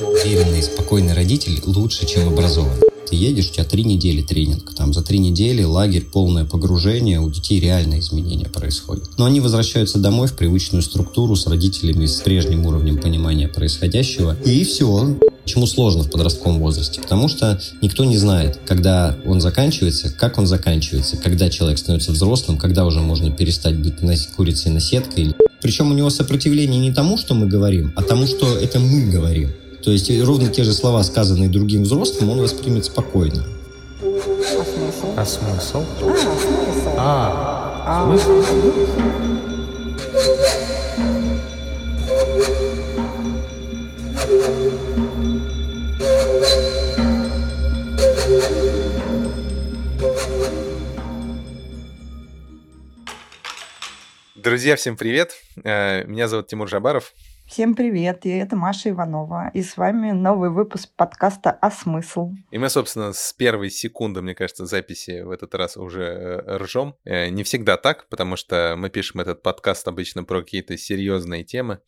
Уверенный и спокойный родитель лучше, чем образованный. Ты едешь, у тебя три недели тренинг. Там за три недели лагерь, полное погружение, у детей реальные изменения происходят. Но они возвращаются домой в привычную структуру с родителями с прежним уровнем понимания происходящего. И все. Почему сложно в подростковом возрасте? Потому что никто не знает, когда он заканчивается, как он заканчивается, когда человек становится взрослым, когда уже можно перестать быть курицей на сеткой. Причем у него сопротивление не тому, что мы говорим, а тому, что это мы говорим. То есть ровно те же слова, сказанные другим взрослым, он воспримет спокойно. А смысл? А, А, смысл? смысл? Друзья, всем привет! Э, Меня зовут Тимур Жабаров. Всем привет, и это Маша Иванова. И с вами новый выпуск подкаста «А смысл?». И мы, собственно, с первой секунды, мне кажется, записи в этот раз уже э, ржем. Э, Не всегда так, потому что мы пишем этот подкаст обычно про какие-то серьезные темы,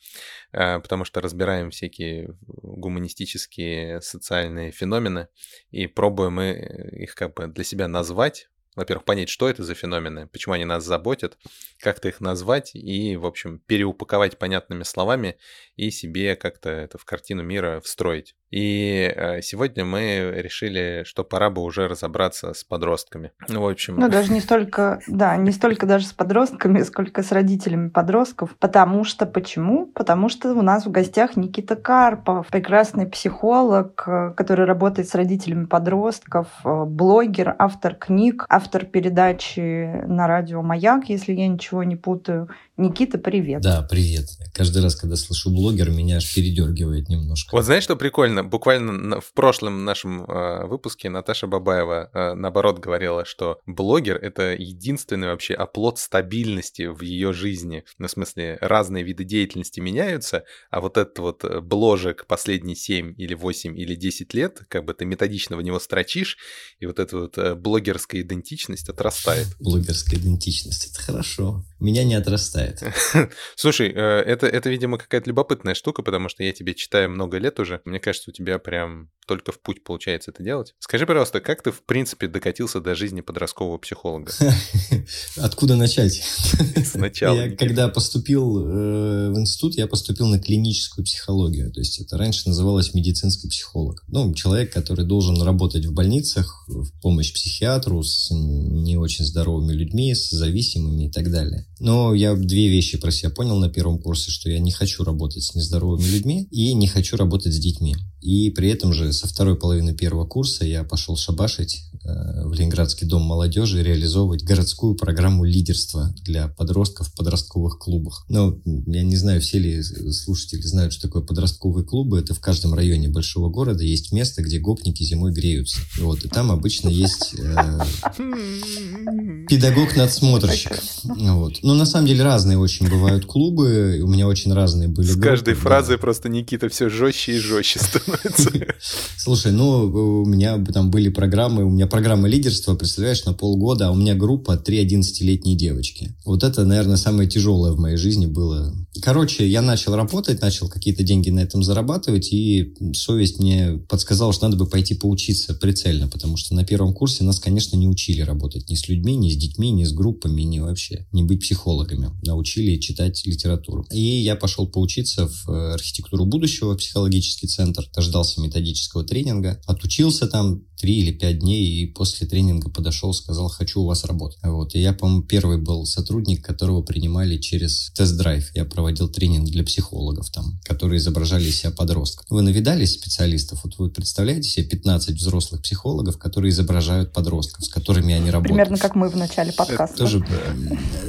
э, потому что разбираем всякие гуманистические социальные феномены и пробуем мы их как бы для себя назвать, во-первых, понять, что это за феномены, почему они нас заботят, как-то их назвать и, в общем, переупаковать понятными словами и себе как-то это в картину мира встроить. И э, сегодня мы решили, что пора бы уже разобраться с подростками. Ну, в общем... Ну, даже не столько, да, не столько даже с подростками, сколько с родителями подростков. Потому что, почему? Потому что у нас в гостях Никита Карпов, прекрасный психолог, э, который работает с родителями подростков, э, блогер, автор книг, автор передачи на радио «Маяк», если я ничего не путаю. Никита, привет. Да, привет. Каждый раз, когда слышу блогер, меня аж передергивает немножко. Вот знаешь, что прикольно? Буквально в прошлом нашем э, выпуске Наташа Бабаева э, наоборот говорила, что блогер — это единственный вообще оплот стабильности в ее жизни. Ну, в смысле, разные виды деятельности меняются, а вот этот вот э, бложек последние 7 или 8 или 10 лет, как бы ты методично в него строчишь, и вот эта вот блогерская идентичность отрастает. Блогерская идентичность. Это хорошо. Меня не отрастает. Слушай, это, это, видимо, какая-то любопытная штука, потому что я тебя читаю много лет уже. Мне кажется, у тебя прям только в путь получается это делать. Скажи, пожалуйста, как ты, в принципе, докатился до жизни подросткового психолога? Откуда начать? Сначала. Я, когда поступил э, в институт, я поступил на клиническую психологию. То есть это раньше называлось медицинский психолог. Ну, человек, который должен работать в больницах в помощь психиатру с не очень здоровыми людьми, с зависимыми и так далее. Но я две вещи про себя понял на первом курсе, что я не хочу работать с нездоровыми людьми и не хочу работать с детьми. И при этом же со второй половины первого курса я пошел шабашить в Ленинградский дом молодежи реализовывать городскую программу лидерства для подростков в подростковых клубах. Ну, я не знаю, все ли слушатели знают, что такое подростковые клубы. Это в каждом районе большого города есть место, где гопники зимой греются. Вот, и там обычно есть э, педагог-надсмотрщик. Вот. Ну, на самом деле, разные очень бывают клубы. У меня очень разные были С группы, каждой да. фразой просто Никита все жестче и жестче становится. Слушай, ну, у меня там были программы, у меня программа лидерства, представляешь, на полгода, а у меня группа 3 11-летние девочки. Вот это, наверное, самое тяжелое в моей жизни было. Короче, я начал работать, начал какие-то деньги на этом зарабатывать, и совесть мне подсказала, что надо бы пойти поучиться прицельно, потому что на первом курсе нас, конечно, не учили работать ни с людьми, ни с детьми, ни с группами, ни вообще, не быть психологами. Научили читать литературу. И я пошел поучиться в э, архитектуру будущего, психологический центр, дождался методического тренинга, отучился там три или пять дней, и после тренинга подошел, сказал, хочу у вас работать. Вот. И я, по-моему, первый был сотрудник, которого принимали через тест-драйв. Я проводил тренинг для психологов там, которые изображали из себя подростков. Вы навидались специалистов? Вот вы представляете себе 15 взрослых психологов, которые изображают подростков, с которыми они работают? Примерно как мы в начале подкаста. Тоже...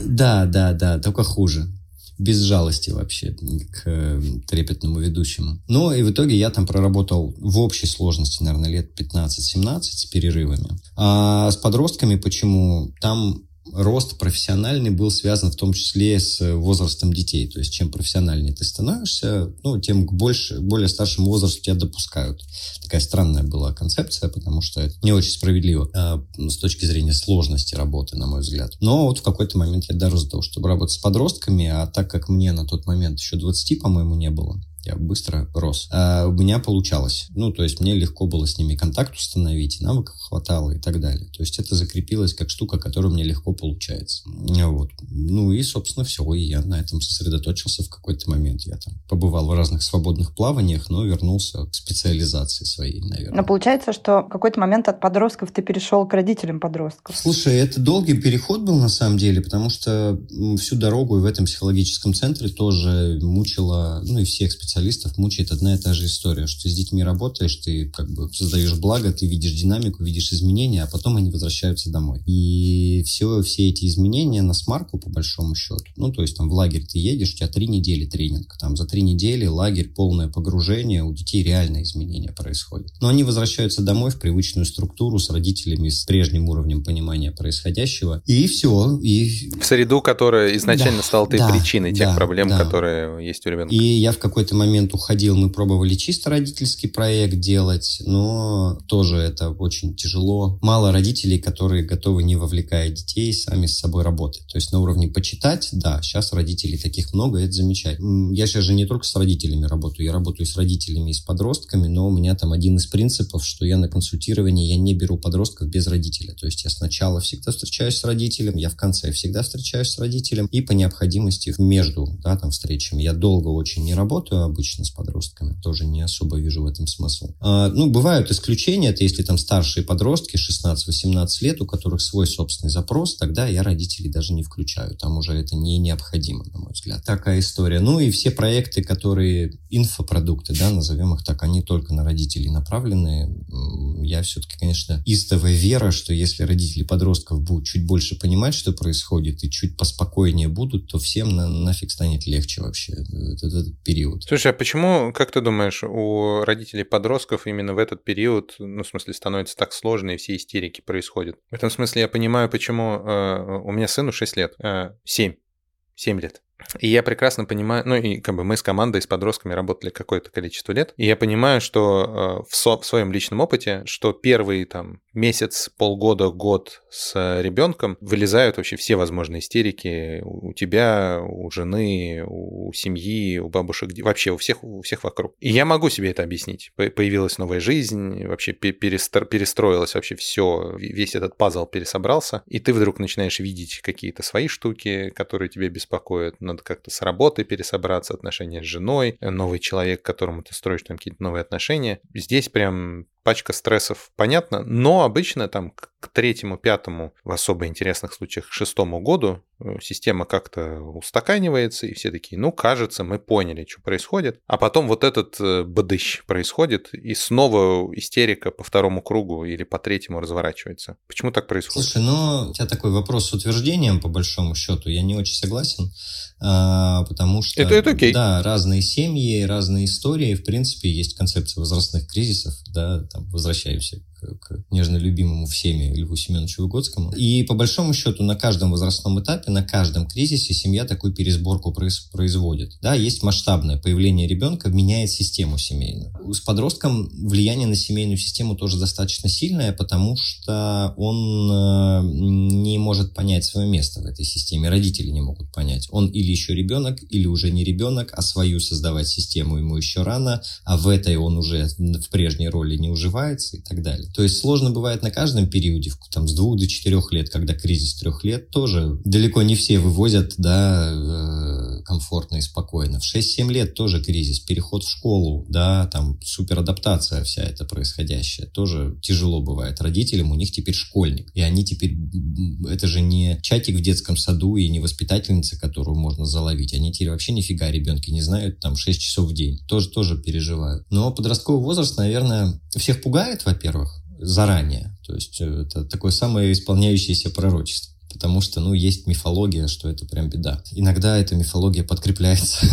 Да, да, да, только хуже без жалости вообще к э, трепетному ведущему. Но и в итоге я там проработал в общей сложности, наверное, лет 15-17 с перерывами. А с подростками почему? Там рост профессиональный был связан в том числе с возрастом детей. То есть чем профессиональнее ты становишься, ну, тем к больше, более старшему возрасту тебя допускают. Такая странная была концепция, потому что это не очень справедливо э, с точки зрения сложности работы, на мой взгляд. Но вот в какой-то момент я дорос до того, чтобы работать с подростками, а так как мне на тот момент еще 20, по-моему, не было, я быстро рос. А у меня получалось. Ну, то есть мне легко было с ними контакт установить, навыков хватало и так далее. То есть это закрепилось как штука, которая мне легко получается. Вот. Ну и, собственно, все. И я на этом сосредоточился в какой-то момент. Я там побывал в разных свободных плаваниях, но вернулся к специализации своей, наверное. Но получается, что в какой-то момент от подростков ты перешел к родителям подростков. Слушай, это долгий переход был на самом деле, потому что всю дорогу и в этом психологическом центре тоже мучила, ну и всех специалистов специалистов мучает одна и та же история, что ты с детьми работаешь, ты как бы создаешь благо, ты видишь динамику, видишь изменения, а потом они возвращаются домой. И все, все эти изменения на смарку, по большому счету, ну, то есть там в лагерь ты едешь, у тебя три недели тренинг, там за три недели лагерь, полное погружение, у детей реальные изменения происходят. Но они возвращаются домой в привычную структуру с родителями, с прежним уровнем понимания происходящего, и все. И... В среду, которая изначально да, стала той да, причиной тех да, проблем, да. которые есть у ребенка. И я в какой-то момент момент уходил, мы пробовали чисто родительский проект делать, но тоже это очень тяжело. Мало родителей, которые готовы, не вовлекая детей, сами с собой работать. То есть на уровне почитать, да, сейчас родителей таких много, это замечательно. Я сейчас же не только с родителями работаю, я работаю с родителями и с подростками, но у меня там один из принципов, что я на консультировании, я не беру подростков без родителя. То есть я сначала всегда встречаюсь с родителем, я в конце всегда встречаюсь с родителем, и по необходимости между да, там, встречами. Я долго очень не работаю, обычно с подростками. Тоже не особо вижу в этом смысл. А, ну, бывают исключения, это если там старшие подростки, 16-18 лет, у которых свой собственный запрос, тогда я родителей даже не включаю. Там уже это не необходимо, на мой взгляд. Такая история. Ну и все проекты, которые инфопродукты, да, назовем их так, они только на родителей направлены. Я все-таки, конечно, истовая вера, что если родители подростков будут чуть больше понимать, что происходит, и чуть поспокойнее будут, то всем на, нафиг станет легче вообще этот, этот период. Слушай, а почему, как ты думаешь, у родителей подростков именно в этот период, ну, в смысле, становится так сложно, и все истерики происходят? В этом смысле я понимаю, почему э, у меня сыну 6 лет, э, 7, 7 лет. И я прекрасно понимаю, ну и как бы мы с командой, с подростками работали какое-то количество лет, и я понимаю, что э, в, со, в своем личном опыте, что первый там месяц, полгода, год с ребенком вылезают вообще все возможные истерики у тебя, у жены, у семьи, у бабушек, вообще у всех, у всех вокруг. И я могу себе это объяснить. Появилась новая жизнь, вообще перестро, перестроилось вообще все, весь этот пазл пересобрался, и ты вдруг начинаешь видеть какие-то свои штуки, которые тебя беспокоят, надо как-то с работы пересобраться, отношения с женой, новый человек, которому ты строишь там какие-то новые отношения. Здесь прям пачка стрессов, понятно, но обычно там к третьему, пятому, в особо интересных случаях, шестому году э, система как-то устаканивается, и все такие, ну, кажется, мы поняли, что происходит. А потом вот этот э, бадыщ происходит, и снова истерика по второму кругу или по третьему разворачивается. Почему так происходит? Слушай, ну, у тебя такой вопрос с утверждением, по большому счету, я не очень согласен, а, потому что... Это, это окей. Да, разные семьи, разные истории, в принципе, есть концепция возрастных кризисов, да, там, возвращаемся к нежно любимому всеми Льву Семеновичу Выгодскому. И по большому счету на каждом возрастном этапе, на каждом кризисе семья такую пересборку производит. Да, есть масштабное появление ребенка, меняет систему семейную. С подростком влияние на семейную систему тоже достаточно сильное, потому что он э, не может понять свое место в этой системе. Родители не могут понять. Он или еще ребенок, или уже не ребенок, а свою создавать систему ему еще рано, а в этой он уже в прежней роли не уживается и так далее. То есть сложно бывает на каждом периоде, там, с двух до четырех лет, когда кризис трех лет, тоже далеко не все вывозят, да, э, комфортно и спокойно. В 6-7 лет тоже кризис, переход в школу, да, там, суперадаптация вся эта происходящая, тоже тяжело бывает родителям, у них теперь школьник, и они теперь, это же не чатик в детском саду и не воспитательница, которую можно заловить, они теперь вообще нифига ребенки не знают, там, 6 часов в день, тоже, тоже переживают. Но подростковый возраст, наверное, всех пугает, во-первых, заранее. То есть э, это такое самое исполняющееся пророчество потому что, ну, есть мифология, что это прям беда. Иногда эта мифология подкрепляется,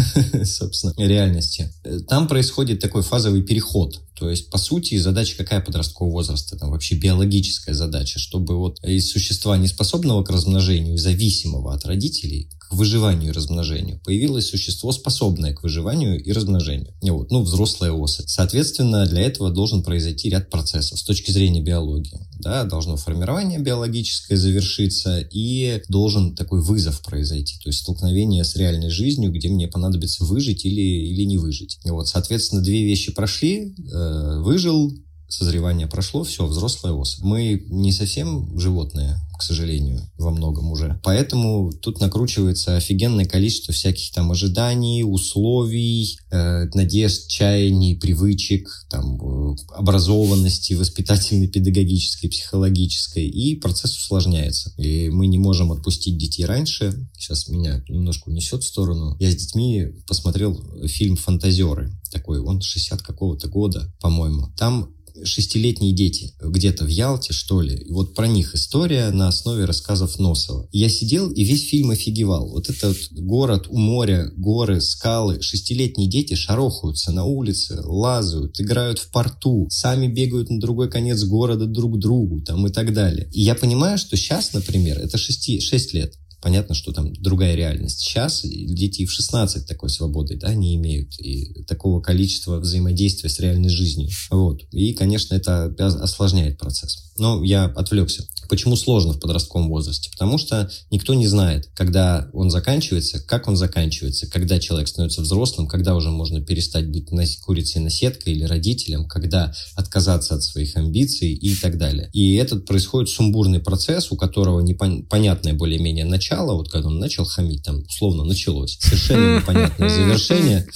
собственно, реальностью. Там происходит такой фазовый переход То есть, по сути, задача какая подросткового возраста? Там вообще биологическая задача, чтобы вот из существа, не способного к размножению, зависимого от родителей, к выживанию и размножению, появилось существо, способное к выживанию и размножению. Вот, ну, взрослая особь. Соответственно, для этого должен произойти ряд процессов с точки зрения биологии. Да, должно формирование биологическое завершиться и должен такой вызов произойти, то есть столкновение с реальной жизнью, где мне понадобится выжить или, или не выжить. Вот, соответственно, две вещи прошли, э, выжил, созревание прошло, все, взрослая особь. Мы не совсем животные, к сожалению, во многом уже. Поэтому тут накручивается офигенное количество всяких там ожиданий, условий, э, надежд, чаяний, привычек, там, э, образованности воспитательной, педагогической, психологической, и процесс усложняется. И мы не можем отпустить детей раньше. Сейчас меня немножко унесет в сторону. Я с детьми посмотрел фильм «Фантазеры». Такой, он 60 какого-то года, по-моему. Там шестилетние дети где-то в Ялте, что ли. И вот про них история на основе рассказов Носова. Я сидел и весь фильм офигевал. Вот этот город у моря, горы, скалы. Шестилетние дети шарохаются на улице, лазают, играют в порту, сами бегают на другой конец города друг к другу там и так далее. И я понимаю, что сейчас, например, это 6, 6 лет. Понятно, что там другая реальность. Сейчас дети в 16 такой свободы да, не имеют и такого количества взаимодействия с реальной жизнью. Вот. И, конечно, это осложняет процесс. Но я отвлекся. Почему сложно в подростковом возрасте? Потому что никто не знает, когда он заканчивается, как он заканчивается, когда человек становится взрослым, когда уже можно перестать быть курицей на сеткой или родителем, когда отказаться от своих амбиций и так далее. И этот происходит сумбурный процесс, у которого непонятное более-менее начало, вот когда он начал хамить, там условно началось, совершенно непонятное завершение,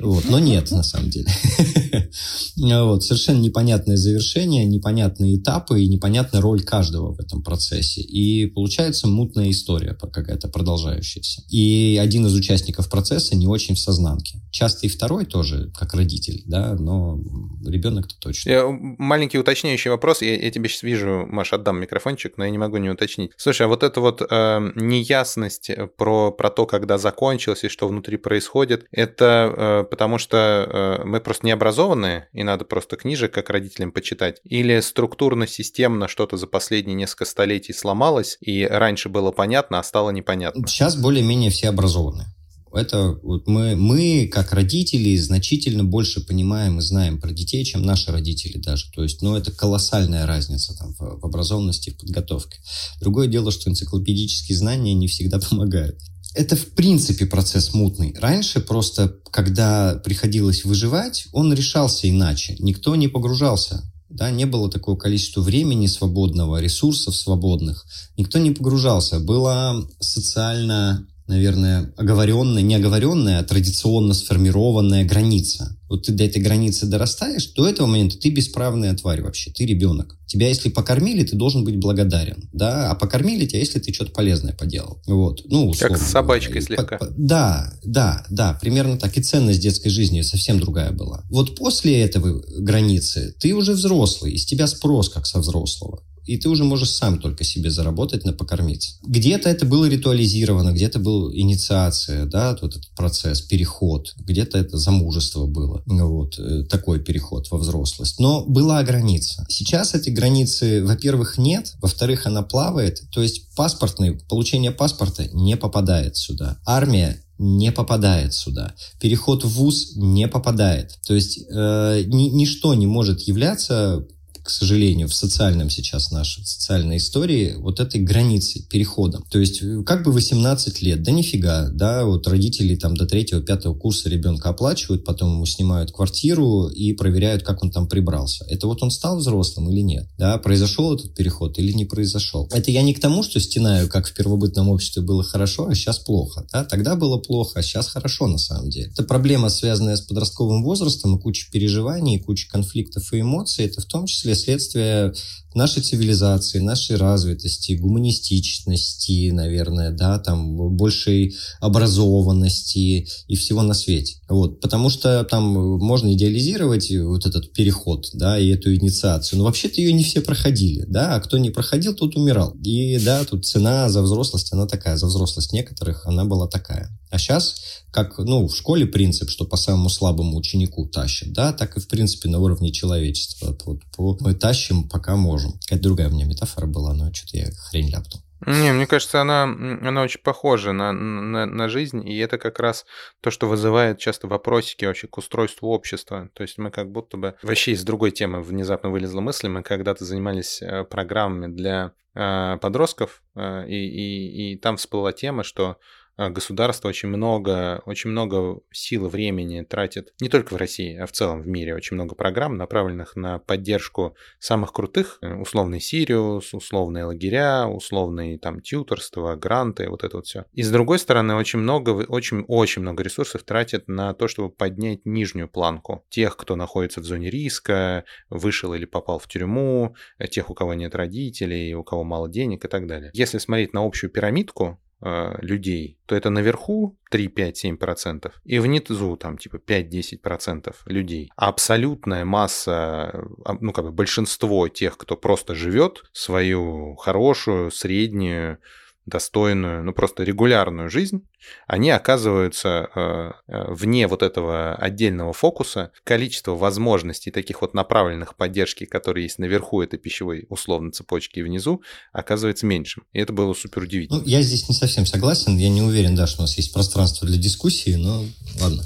вот, но нет на самом деле. Вот, совершенно непонятное завершение, непонятные этапы и непонятная роль каждого в этом процессе. И получается мутная история какая-то продолжающаяся. И один из участников процесса не очень в сознанке. Часто и второй тоже, как родитель, да, но ребенок-то точно. Я, маленький уточняющий вопрос. Я, я тебе сейчас вижу, Маша, отдам микрофончик, но я не могу не уточнить. Слушай, а вот эта вот э, неясность про, про то, когда закончилось и что внутри происходит, это э, потому что э, мы просто не образованные, и надо просто книжек как родителям почитать, или структурно-системно что-то за последние несколько столетий сломалось, и раньше было понятно, а стало непонятно. Сейчас более-менее все образованы. Это вот мы, мы, как родители, значительно больше понимаем и знаем про детей, чем наши родители даже. То есть, ну, это колоссальная разница там, в, в образованности, в подготовке. Другое дело, что энциклопедические знания не всегда помогают. Это, в принципе, процесс мутный. Раньше просто, когда приходилось выживать, он решался иначе. Никто не погружался да, не было такого количества времени свободного, ресурсов свободных. Никто не погружался. Была социально наверное, оговоренная, не оговоренная, а традиционно сформированная граница. Вот ты до этой границы дорастаешь, до этого момента ты бесправная тварь вообще, ты ребенок. Тебя, если покормили, ты должен быть благодарен, да, а покормили тебя, если ты что-то полезное поделал. Вот, ну, условно. Как с собачкой говоря. слегка. По, по, да, да, да, примерно так. И ценность детской жизни совсем другая была. Вот после этого границы ты уже взрослый, из тебя спрос как со взрослого и ты уже можешь сам только себе заработать на покормиться. Где-то это было ритуализировано, где-то был инициация, да, вот этот процесс, переход, где-то это замужество было, вот, э, такой переход во взрослость. Но была граница. Сейчас эти границы, во-первых, нет, во-вторых, она плавает, то есть паспортный, получение паспорта не попадает сюда. Армия не попадает сюда. Переход в ВУЗ не попадает. То есть э, ни, ничто не может являться к сожалению, в социальном сейчас нашей социальной истории вот этой границей, переходом. То есть э, как бы 18 лет, да нифига, да, вот родители там до третьего-пятого курса ребенка оплачивают, потом ему снимают квартиру и проверяют, как он там прибрался. Это вот он стал взрослым или нет, да, произошел этот переход или не произошел. Это я не к тому, что стенаю, как в первобытном обществе было хорошо, а сейчас плохо, да, тогда было плохо, а сейчас хорошо на самом деле. Это проблема, связанная с подростковым возрастом и куча переживаний, и куча конфликтов и эмоций, это в том числе следствие нашей цивилизации, нашей развитости, гуманистичности, наверное, да, там большей образованности и всего на свете. Вот, потому что там можно идеализировать вот этот переход, да, и эту инициацию, но вообще-то ее не все проходили, да, а кто не проходил, тот умирал. И да, тут цена за взрослость, она такая, за взрослость некоторых она была такая. А сейчас, как ну, в школе принцип, что по самому слабому ученику тащат, да, так и в принципе на уровне человечества. Вот, по, мы тащим, пока можем. Какая-то другая у меня метафора была, но что-то я хрень ляпнул. Не, мне кажется, она, она очень похожа на, на, на жизнь, и это как раз то, что вызывает часто вопросики вообще к устройству общества. То есть мы как будто бы... Вообще из другой темы внезапно вылезла мысль. Мы когда-то занимались э, программами для э, подростков, э, и, и, и там всплыла тема, что государство очень много, очень много сил и времени тратит не только в России, а в целом в мире. Очень много программ, направленных на поддержку самых крутых, э, условный Сириус, условные лагеря, условные там тьюторство, гранты, вот это вот все. И с другой стороны, очень много, очень, очень много ресурсов тратит на то, чтобы поднять нижнюю планку тех, кто находится в зоне риска, вышел или попал в тюрьму, тех, у кого нет родителей, у кого мало денег и так далее. Если смотреть на общую пирамидку, э, людей, то это наверху 3, 5, 7 процентов, и внизу там типа 5-10 процентов людей. А абсолютная масса, а, ну как бы большинство тех, кто просто живет свою хорошую, среднюю, достойную, ну просто регулярную жизнь, они оказываются э, э, вне вот этого отдельного фокуса. Количество возможностей таких вот направленных поддержки, которые есть наверху этой пищевой условно цепочки и внизу, оказывается меньшим. И это было супер удивительно. Ну, я здесь не совсем согласен. Я не уверен, да, что у нас есть пространство для дискуссии, но ладно.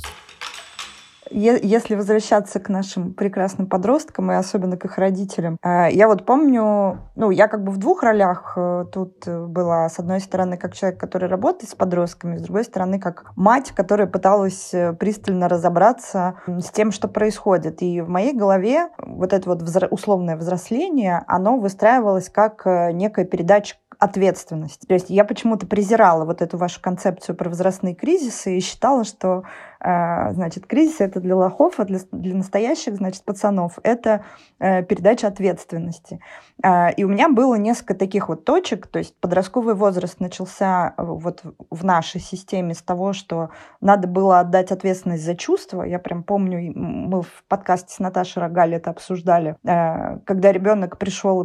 Если возвращаться к нашим прекрасным подросткам и особенно к их родителям, э, я вот помню, ну, я как бы в двух ролях э, тут была. С одной стороны, как человек, который работает с подростками, с другой стороны, как мать, которая пыталась э, пристально разобраться с тем, что происходит. И в моей голове вот это вот условное взросление, оно выстраивалось как некая передача ответственности. То есть я почему-то презирала вот эту вашу концепцию про возрастные кризисы и считала, что значит, кризис это для лохов, а для, для настоящих, значит, пацанов это э, передача ответственности. А, и у меня было несколько таких вот точек, то есть подростковый возраст начался э, вот в нашей системе с того, что надо было отдать ответственность за чувства. Я прям помню, мы в подкасте с Наташей Рогали это обсуждали, э, когда ребенок пришел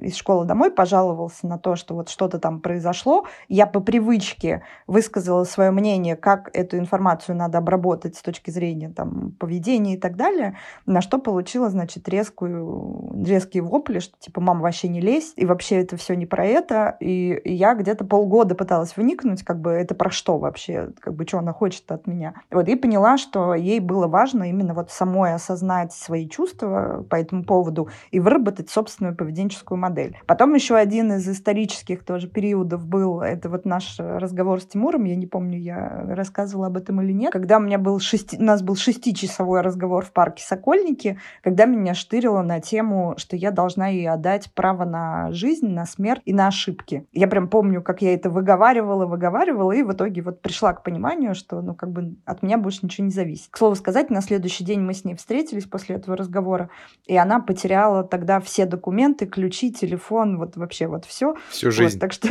из школы домой, пожаловался на то, что вот что-то там произошло, я по привычке высказала свое мнение, как эту информацию надо обработать с точки зрения там, поведения и так далее, на что получила, значит, резкую, резкие вопли, что типа, мама, вообще не лезь, и вообще это все не про это. И, и я где-то полгода пыталась вникнуть, как бы это про что вообще, как бы что она хочет от меня. Вот, и поняла, что ей было важно именно вот самой осознать свои чувства по этому поводу и выработать собственную поведенческую модель. Потом еще один из исторических тоже периодов был, это вот наш разговор с Тимуром, я не помню, я рассказывала об этом или нет, когда когда у меня был шести, у нас был шестичасовой разговор в парке Сокольники, когда меня штырило на тему, что я должна ей отдать право на жизнь, на смерть и на ошибки. Я прям помню, как я это выговаривала, выговаривала, и в итоге вот пришла к пониманию, что, ну, как бы от меня больше ничего не зависит. К слову сказать, на следующий день мы с ней встретились после этого разговора, и она потеряла тогда все документы, ключи, телефон, вот вообще вот все. Всю жизнь. Вот, так что,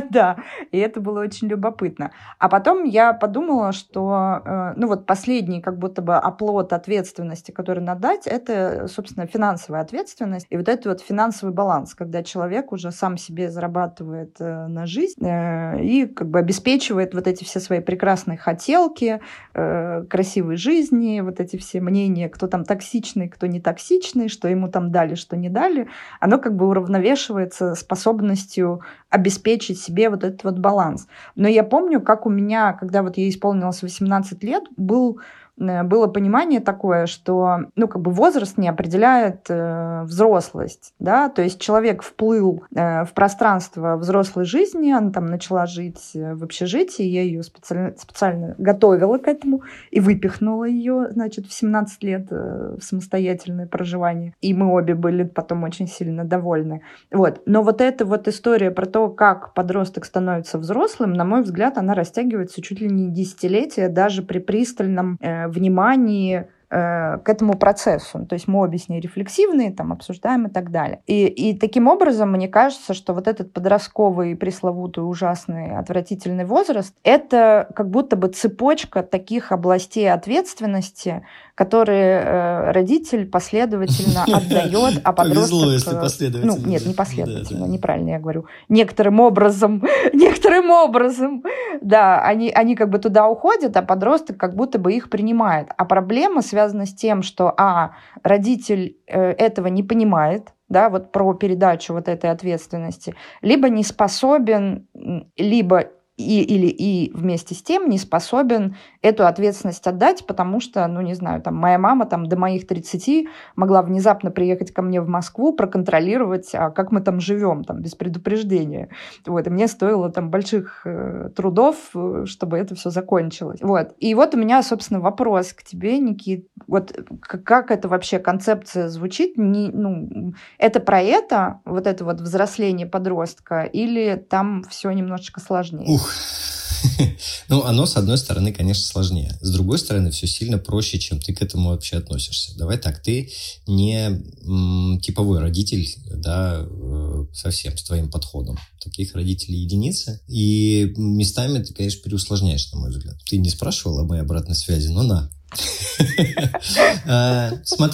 да, и это было очень любопытно. А потом я подумала, что что, э, ну вот последний как будто бы оплот ответственности, который надо дать, это, собственно, финансовая ответственность. И вот это вот финансовый баланс, когда человек уже сам себе зарабатывает э, на жизнь э, и как бы обеспечивает вот эти все свои прекрасные хотелки, красивой жизни, вот эти все мнения, кто там токсичный, кто не токсичный, что ему там дали, что не дали, оно как бы уравновешивается способностью обеспечить себе вот этот вот баланс. Но я помню, как у меня, когда вот я исполнилось 18 лет, был было понимание такое, что ну, как бы возраст не определяет э, взрослость. Да? То есть человек вплыл э, в пространство взрослой жизни, она там начала жить э, в общежитии, я ее специально, специально готовила к этому и выпихнула ее, значит, в 17 лет э, в самостоятельное проживание. И мы обе были потом очень сильно довольны. Вот. Но вот эта вот история про то, как подросток становится взрослым, на мой взгляд, она растягивается чуть ли не десятилетия, даже при пристальном э, внимании к этому процессу. То есть мы обе с ней рефлексивные, там, обсуждаем и так далее. И, и таким образом, мне кажется, что вот этот подростковый, пресловутый, ужасный, отвратительный возраст, это как будто бы цепочка таких областей ответственности, которые э, родитель последовательно отдает, а подросток... Повезло, если э, последовательно. Ну, нет, не последовательно, да, да. неправильно я говорю. Некоторым образом, некоторым образом, да, они, они как бы туда уходят, а подросток как будто бы их принимает. А проблема связана с тем, что, а, родитель э, этого не понимает, да, вот про передачу вот этой ответственности, либо не способен, либо и, или и вместе с тем не способен эту ответственность отдать, потому что, ну, не знаю, там, моя мама там до моих 30 могла внезапно приехать ко мне в Москву, проконтролировать, а как мы там живем, там, без предупреждения. Вот, и мне стоило там больших э, трудов, э, чтобы это все закончилось. Вот. И вот у меня, собственно, вопрос к тебе, Никит. Вот как это вообще концепция звучит? Не, ну, это про это, вот это вот взросление подростка, или там все немножечко сложнее? Ух, ну, оно, с одной стороны, конечно, сложнее. С другой стороны, все сильно проще, чем ты к этому вообще относишься. Давай так, ты не типовой родитель, да, э, совсем с твоим подходом. Таких родителей единицы. И местами ты, конечно, переусложняешь, на мой взгляд. Ты не спрашивал о моей обратной связи, но на. А, смотри,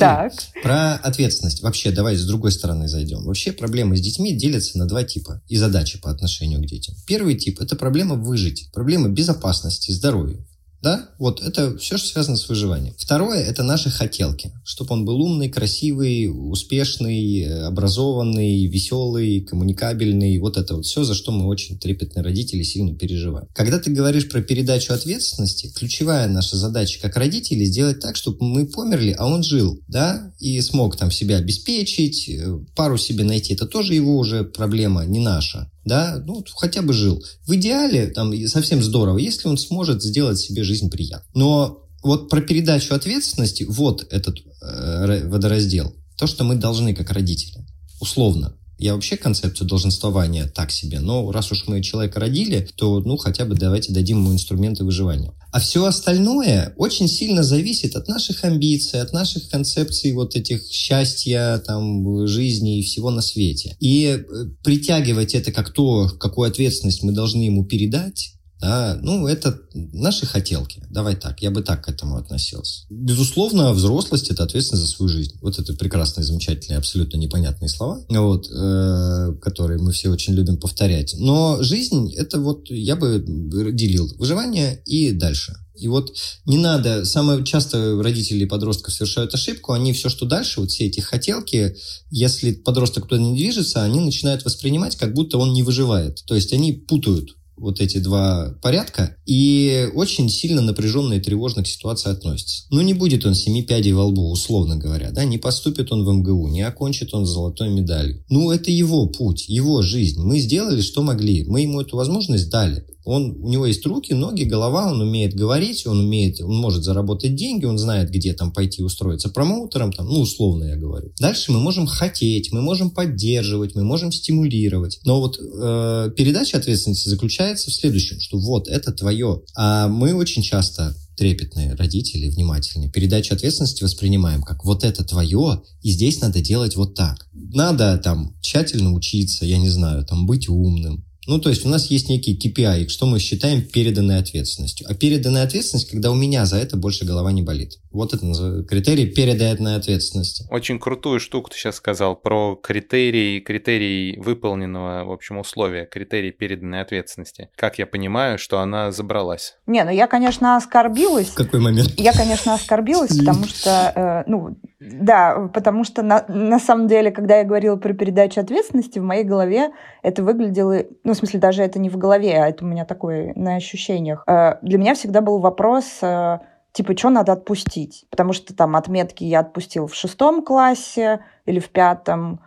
про ответственность. Вообще, давай с другой стороны зайдем. Вообще проблемы с детьми делятся на два типа и задачи по отношению к детям. Первый тип – это проблема выжить, проблема безопасности, здоровья. Да? Вот это все, что связано с выживанием. Второе – это наши хотелки. Чтобы он был умный, красивый, успешный, образованный, веселый, коммуникабельный. Вот это вот все, за что мы очень трепетные родители сильно переживаем. Когда ты говоришь про передачу ответственности, ключевая наша задача как родители сделать так, чтобы мы померли, а он жил, да, и смог там себя обеспечить, э, пару себе найти. Это тоже его уже проблема, не наша да, ну, хотя бы жил. В идеале, там, совсем здорово, если он сможет сделать себе жизнь приятной. Но вот про передачу ответственности, вот этот э, водораздел, то, что мы должны как родители, условно, я вообще концепцию долженствования так себе, но раз уж мы человека родили, то ну хотя бы давайте дадим ему инструменты выживания. А все остальное очень сильно зависит от наших амбиций, от наших концепций вот этих счастья, там, жизни и всего на свете. И э, притягивать это как то, какую ответственность мы должны ему передать, да, ну, это наши хотелки. Давай так, я бы так к этому относился. Безусловно, взрослость – это ответственность за свою жизнь. Вот это прекрасные, замечательные, абсолютно непонятные слова, вот, э, которые мы все очень любим повторять. Но жизнь – это вот, я бы делил выживание и дальше. И вот не надо, самое часто родители подростков совершают ошибку, они все, что дальше, вот все эти хотелки, если подросток туда не движется, они начинают воспринимать, как будто он не выживает. То есть они путают вот эти два порядка, и очень сильно напряженно и тревожно к ситуации относится. Ну, не будет он семи пядей во лбу, условно говоря, да, не поступит он в МГУ, не окончит он золотой медалью. Ну, это его путь, его жизнь. Мы сделали, что могли, мы ему эту возможность дали. Он, у него есть руки, ноги, голова, он умеет говорить, он умеет, он может заработать деньги, он знает, где там пойти устроиться промоутером, там, ну, условно я говорю. Дальше мы можем хотеть, мы можем поддерживать, мы можем стимулировать. Но вот э, передача ответственности заключается в следующем, что вот, это твое. А мы очень часто трепетные родители, внимательные, передачу ответственности воспринимаем как вот это твое, и здесь надо делать вот так. Надо там тщательно учиться, я не знаю, там быть умным, ну, то есть у нас есть некий KPI, что мы считаем переданной ответственностью. А переданная ответственность, когда у меня за это больше голова не болит. Вот это критерий переданной ответственности. Очень крутую штуку ты сейчас сказал про критерий, критерий выполненного, в общем, условия, критерий переданной ответственности. Как я понимаю, что она забралась? Не, ну я, конечно, оскорбилась. В какой момент? Я, конечно, оскорбилась, потому что, э, ну, да, потому что на, на самом деле, когда я говорила про передачу ответственности, в моей голове это выглядело, ну, в смысле, даже это не в голове, а это у меня такое на ощущениях. Э, для меня всегда был вопрос, э, типа, что надо отпустить? Потому что там отметки я отпустил в шестом классе или в пятом,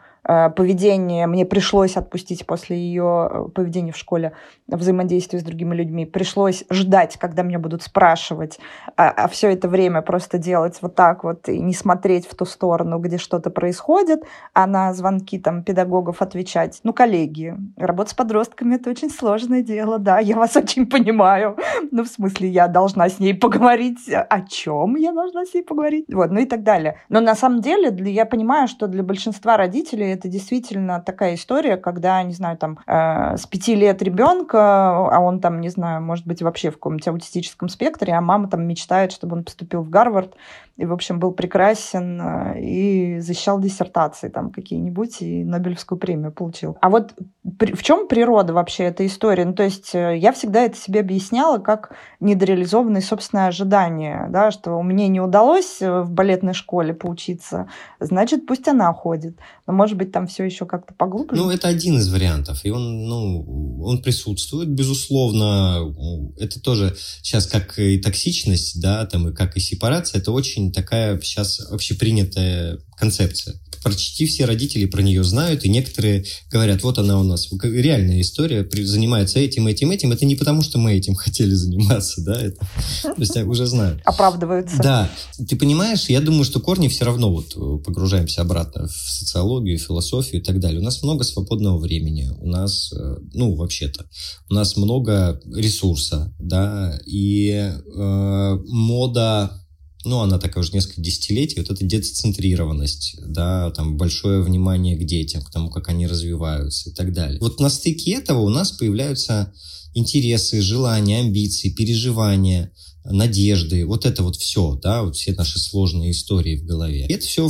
поведение, мне пришлось отпустить после ее э, поведения в школе, взаимодействия с другими людьми, пришлось ждать, когда меня будут спрашивать, а, а все это время просто делать вот так вот и не смотреть в ту сторону, где что-то происходит, а на звонки там педагогов отвечать. Ну, коллеги, работа с подростками — это очень сложное дело, да, я вас очень понимаю. Ну, в смысле, я должна с ней поговорить. О чем я должна с ней поговорить? Вот, ну и так далее. Но на самом деле для, я понимаю, что для большинства родителей это действительно такая история, когда, не знаю, там э, с пяти лет ребенка, а он там, не знаю, может быть вообще в каком-нибудь аутистическом спектре, а мама там мечтает, чтобы он поступил в Гарвард, и, в общем, был прекрасен э, и защищал диссертации там какие-нибудь, и Нобелевскую премию получил. А вот в чем природа вообще этой истории? Ну, то есть э, я всегда это себе объясняла как недореализованные собственные ожидания, да, что мне не удалось э, в балетной школе поучиться, значит, пусть она ходит. Но, может быть, там все еще как-то поглубже. Ну, это один из вариантов, и он, ну, он присутствует, безусловно. Это тоже сейчас как и токсичность, да, там, и как и сепарация, это очень такая сейчас общепринятая концепция почти все родители про нее знают, и некоторые говорят, вот она у нас, реальная история, занимается этим, этим, этим. Это не потому, что мы этим хотели заниматься, да, это, то есть уже знают. Оправдываются. Да, ты понимаешь, я думаю, что корни все равно вот э, погружаемся обратно в социологию, философию и так далее. У нас много свободного времени, у нас, э, ну, вообще-то, у нас много ресурса, да, и э, мода ну, она такая уже несколько десятилетий, вот эта децентрированность, да, там большое внимание к детям, к тому, как они развиваются и так далее. Вот на стыке этого у нас появляются интересы, желания, амбиции, переживания – надежды, вот это вот все, да, вот все наши сложные истории в голове. И это все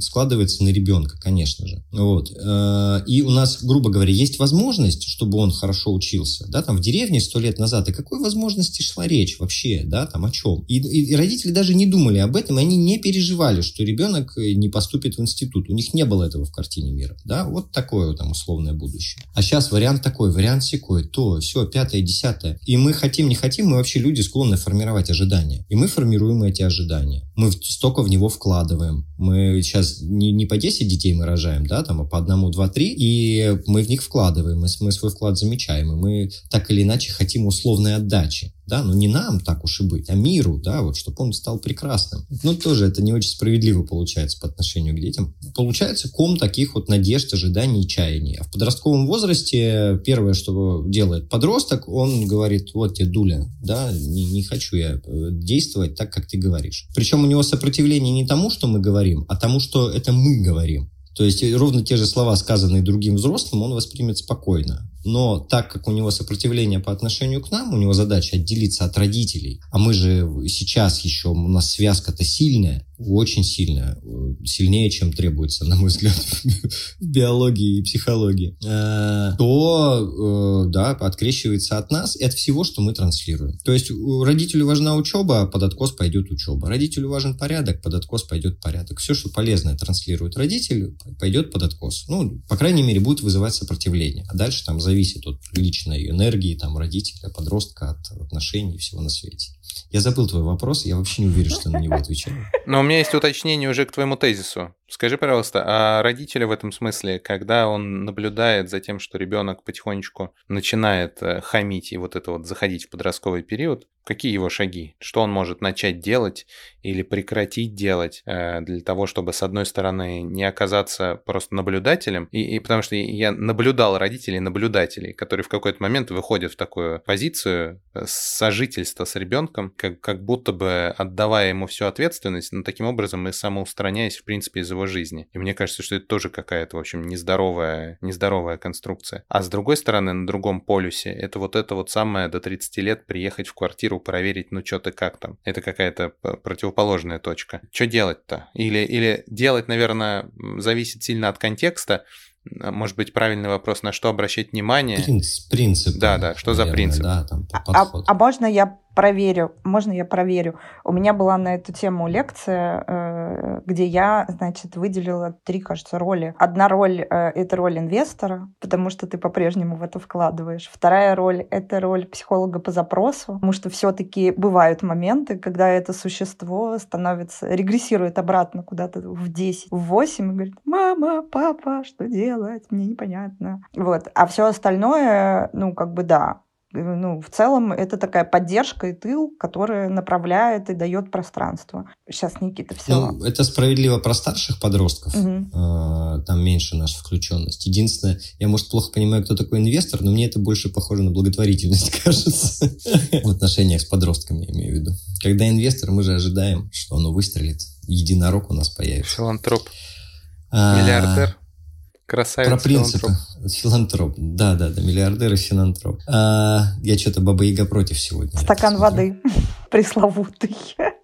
складывается на ребенка, конечно же. Вот. Э, и у нас, грубо говоря, есть возможность, чтобы он хорошо учился, да, там в деревне сто лет назад, о какой возможности шла речь вообще, да, там о чем. И, и, родители даже не думали об этом, и они не переживали, что ребенок э, не поступит в институт. У них не было этого в картине мира, да, вот такое там условное будущее. А сейчас вариант такой, вариант секой, то, все, пятое, десятое. И мы хотим, не хотим, мы вообще люди склонны формировать формировать ожидания. И мы формируем эти ожидания. Мы столько в него вкладываем. Мы сейчас не, не по 10 детей мы рожаем, да, там, а по одному, два, три, и мы в них вкладываем, мы, мы свой вклад замечаем, и мы так или иначе хотим условной отдачи да, ну не нам так уж и быть, а миру, да, вот, чтобы он стал прекрасным. Но тоже это не очень справедливо получается по отношению к детям. Получается ком таких вот надежд, ожиданий и чаяний. А в подростковом возрасте первое, что делает подросток, он говорит, вот тебе дуля, да, не, не хочу я э, действовать так, как ты говоришь. Причем у него сопротивление не тому, что мы говорим, а тому, что это мы говорим. То есть ровно те же слова, сказанные другим взрослым, он воспримет спокойно. Но так как у него сопротивление по отношению к нам, у него задача отделиться от родителей, а мы же сейчас еще, у нас связка-то сильная, очень сильная, сильнее, чем требуется, на мой взгляд, в биологии и психологии, э, то, э, да, открещивается от нас и от всего, что мы транслируем. То есть родителю важна учеба, под откос пойдет учеба. Родителю важен порядок, под откос пойдет порядок. Все, что полезное транслирует родитель, пойдет под откос. Ну, по крайней мере, будет вызывать сопротивление. А дальше там зависит от личной энергии там, родителя, подростка, от отношений всего на свете. Я забыл твой вопрос, я вообще не уверен, что на него отвечаю. Но у меня есть уточнение уже к твоему тезису. Скажи, пожалуйста, а родители в этом смысле, когда он наблюдает за тем, что ребенок потихонечку начинает э, хамить и вот это вот заходить в подростковый период, какие его шаги? Что он может начать делать или прекратить делать э, для того, чтобы, с одной стороны, не оказаться просто наблюдателем, и, и потому что я наблюдал родителей, наблюдателей, которые в какой-то момент выходят в такую позицию э, сожительства с ребенком, как, как будто бы отдавая ему всю ответственность, но таким образом и самоустраняясь, в принципе, из его его жизни. И мне кажется, что это тоже какая-то, в общем, нездоровая, нездоровая конструкция. А с другой стороны, на другом полюсе, это вот это вот самое до 30 лет приехать в квартиру, проверить, ну что ты как там. Это какая-то противоположная точка. Что делать-то? Или, или делать, наверное, зависит сильно от контекста, может быть, правильный вопрос, на что обращать внимание? Принцип. принцип да, да, что наверное, за принцип? Да, там, а, а, а можно я проверю? Можно я проверю? У меня была на эту тему лекция э, где я, значит, выделила три, кажется, роли. Одна роль э, — это роль инвестора, потому что ты по-прежнему в это вкладываешь. Вторая роль — это роль психолога по запросу, потому что все-таки бывают моменты, когда это существо становится, регрессирует обратно куда-то в 10, в 8 и говорит, мама, папа, что делать? Мне непонятно. Вот. А все остальное, ну, как бы да, ну, в целом это такая поддержка и тыл, которая направляет и дает пространство. Сейчас, Никита, все. Ну, это справедливо про старших подростков. Угу. Там меньше наша включенность. Единственное, я, может, плохо понимаю, кто такой инвестор, но мне это больше похоже на благотворительность, кажется. В отношениях с подростками, я имею в виду. Когда инвестор, мы же ожидаем, что оно выстрелит. Единорог у нас появится. Филантроп. А, Миллиардер. Красавец Про принципы. Филантроп. Да, да, да, миллиардер и филантроп. А, я что-то Баба Яга против сегодня. Стакан воды пресловутый.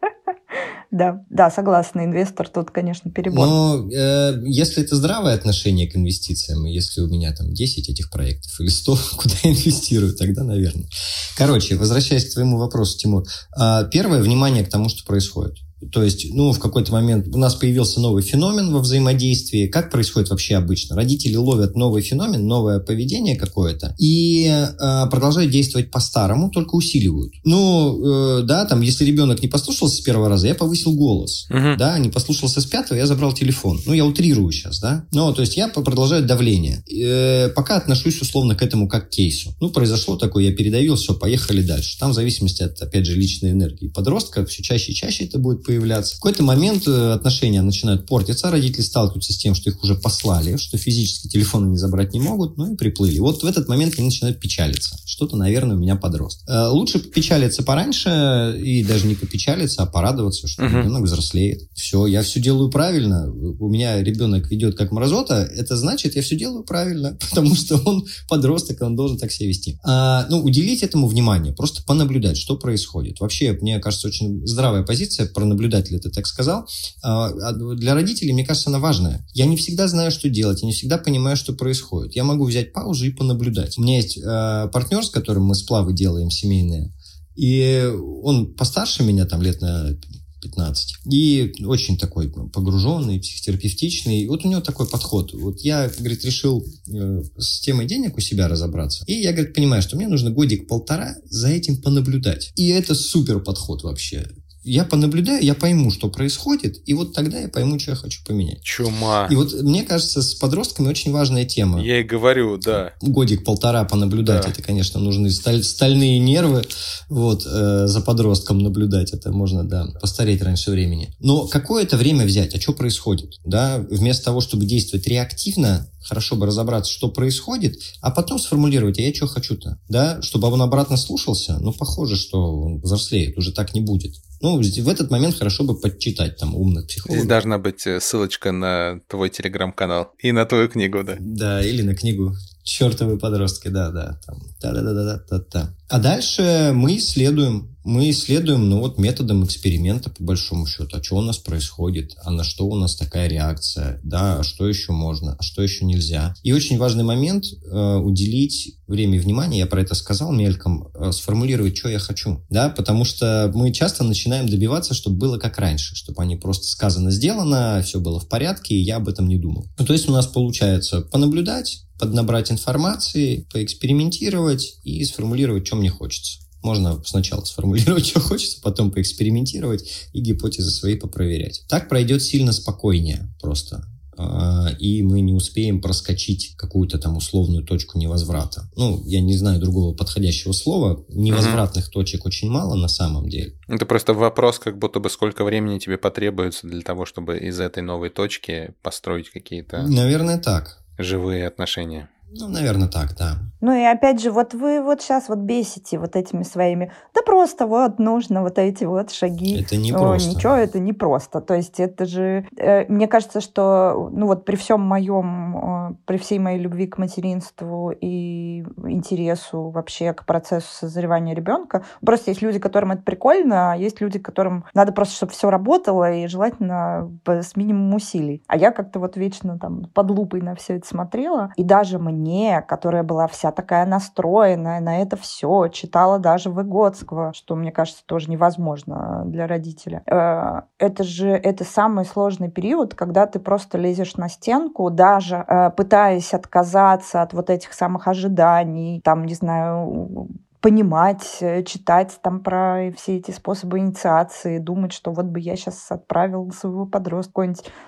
Да, да, согласна, инвестор тут, конечно, перебор. Но э, если это здравое отношение к инвестициям, если у меня там 10 этих проектов или 100, куда я инвестирую, тогда, наверное. Короче, возвращаясь к твоему вопросу, Тимур. Э, первое, внимание к тому, что происходит. То есть, ну, в какой-то момент у нас появился новый феномен во взаимодействии. Как происходит вообще обычно? Родители ловят новый феномен, новое поведение какое-то и э, продолжают действовать по-старому, только усиливают. Ну, э, да, там, если ребенок не послушался с первого раза, я повысил голос. Uh-huh. Да, не послушался с пятого, я забрал телефон. Ну, я утрирую сейчас, да. Ну, то есть я продолжаю давление. Э, пока отношусь условно к этому как к кейсу. Ну, произошло такое, я передавил, все, поехали дальше. Там в зависимости от, опять же, личной энергии подростка, все чаще и чаще это будет появляться. В какой-то момент э, отношения начинают портиться, родители сталкиваются с тем, что их уже послали, что физически телефоны не забрать не могут, ну и приплыли. Вот в этот момент они начинают печалиться. Что-то, наверное, у меня подрост. Э, лучше печалиться пораньше и даже не попечалиться, а порадоваться, что uh-huh. ребенок взрослеет. Все, я все делаю правильно. У меня ребенок ведет как мразота, это значит, я все делаю правильно, потому что он подросток, он должен так себя вести. А, ну, уделить этому внимание, просто понаблюдать, что происходит. Вообще, мне кажется, очень здравая позиция пронаблюдать наблюдатель это так сказал, а, а для родителей, мне кажется, она важная. Я не всегда знаю, что делать, я не всегда понимаю, что происходит. Я могу взять паузу и понаблюдать. У меня есть э, партнер, с которым мы сплавы делаем семейные, и он постарше меня, там лет на 15. И очень такой погруженный, психотерапевтичный. Вот у него такой подход. Вот я, говорит, решил э, с темой денег у себя разобраться. И я, говорит, понимаю, что мне нужно годик-полтора за этим понаблюдать. И это супер подход вообще я понаблюдаю, я пойму, что происходит, и вот тогда я пойму, что я хочу поменять. Чума. И вот мне кажется, с подростками очень важная тема. Я и говорю, да. Годик-полтора понаблюдать, да. это, конечно, нужны сталь, стальные нервы, вот, э, за подростком наблюдать, это можно, да, постареть раньше времени. Но какое-то время взять, а что происходит, да, вместо того, чтобы действовать реактивно, хорошо бы разобраться, что происходит, а потом сформулировать, а я что хочу-то, да, чтобы он обратно слушался, ну, похоже, что он взрослеет, уже так не будет. Ну, в этот момент хорошо бы подчитать там умных психологов. Здесь должна быть э, ссылочка на твой телеграм-канал и на твою книгу, да? Да, или на книгу чертовы подростки, да, да, там, да, да, да, да, да, да. А дальше мы исследуем, мы исследуем, ну вот методом эксперимента по большому счету, а что у нас происходит, а на что у нас такая реакция, да, а что еще можно, а что еще нельзя. И очень важный момент э, уделить время и внимание, я про это сказал мельком, э, сформулировать, что я хочу, да, потому что мы часто начинаем добиваться, чтобы было как раньше, чтобы они просто сказано, сделано, все было в порядке, и я об этом не думал. Ну, то есть у нас получается понаблюдать, поднабрать информации, поэкспериментировать и сформулировать, что мне хочется. Можно сначала сформулировать, что хочется, потом поэкспериментировать и гипотезы свои попроверять. Так пройдет сильно спокойнее просто а, и мы не успеем проскочить какую-то там условную точку невозврата. Ну, я не знаю другого подходящего слова. Невозвратных угу. точек очень мало на самом деле. Это просто вопрос, как будто бы сколько времени тебе потребуется для того, чтобы из этой новой точки построить какие-то... Наверное, так живые отношения. Ну, наверное, так, да. Ну и опять же, вот вы вот сейчас вот бесите вот этими своими, да просто вот нужно вот эти вот шаги. Это не просто. Ничего, это не просто. То есть это же, э, мне кажется, что, ну вот при всем моем, э, при всей моей любви к материнству и интересу вообще к процессу созревания ребенка, просто есть люди, которым это прикольно, а есть люди, которым надо просто, чтобы все работало и желательно с минимумом усилий. А я как-то вот вечно там под лупой на все это смотрела, и даже мне мне, которая была вся такая настроенная на это все, читала даже Выгодского, что, мне кажется, тоже невозможно для родителя. Э, это же это самый сложный период, когда ты просто лезешь на стенку, даже э, пытаясь отказаться от вот этих самых ожиданий, там, не знаю, понимать, э, читать там про все эти способы инициации, думать, что вот бы я сейчас отправил своего подростка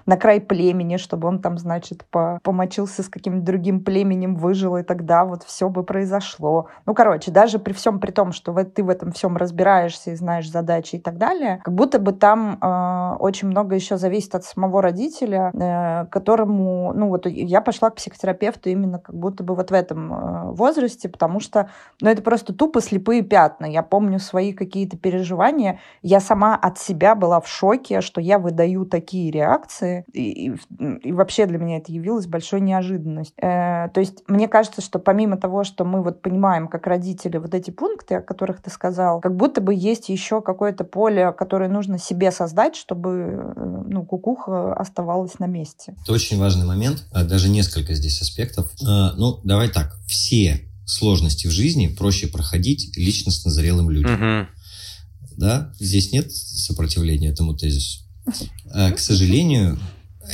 на край племени, чтобы он там, значит, по помочился с каким-то другим племенем, выжил, и тогда вот все бы произошло. Ну, короче, даже при всем при том, что вот ты в этом всем разбираешься и знаешь задачи и так далее, как будто бы там э, очень много еще зависит от самого родителя, э, которому, ну вот я пошла к психотерапевту именно как будто бы вот в этом э, возрасте, потому что, ну, это просто тупо слепые пятна. Я помню свои какие-то переживания. Я сама от себя была в шоке, что я выдаю такие реакции. И, и, и вообще для меня это явилось большой неожиданностью. Э, то есть мне кажется, что помимо того, что мы вот понимаем как родители вот эти пункты, о которых ты сказал, как будто бы есть еще какое-то поле, которое нужно себе создать, чтобы э, ну, кукуха оставалась на месте. Это очень важный момент. А, даже несколько здесь аспектов. А, ну, давай так. Все сложности в жизни проще проходить личностно зрелым людям. Угу. Да, здесь нет сопротивления этому тезису. А, к сожалению,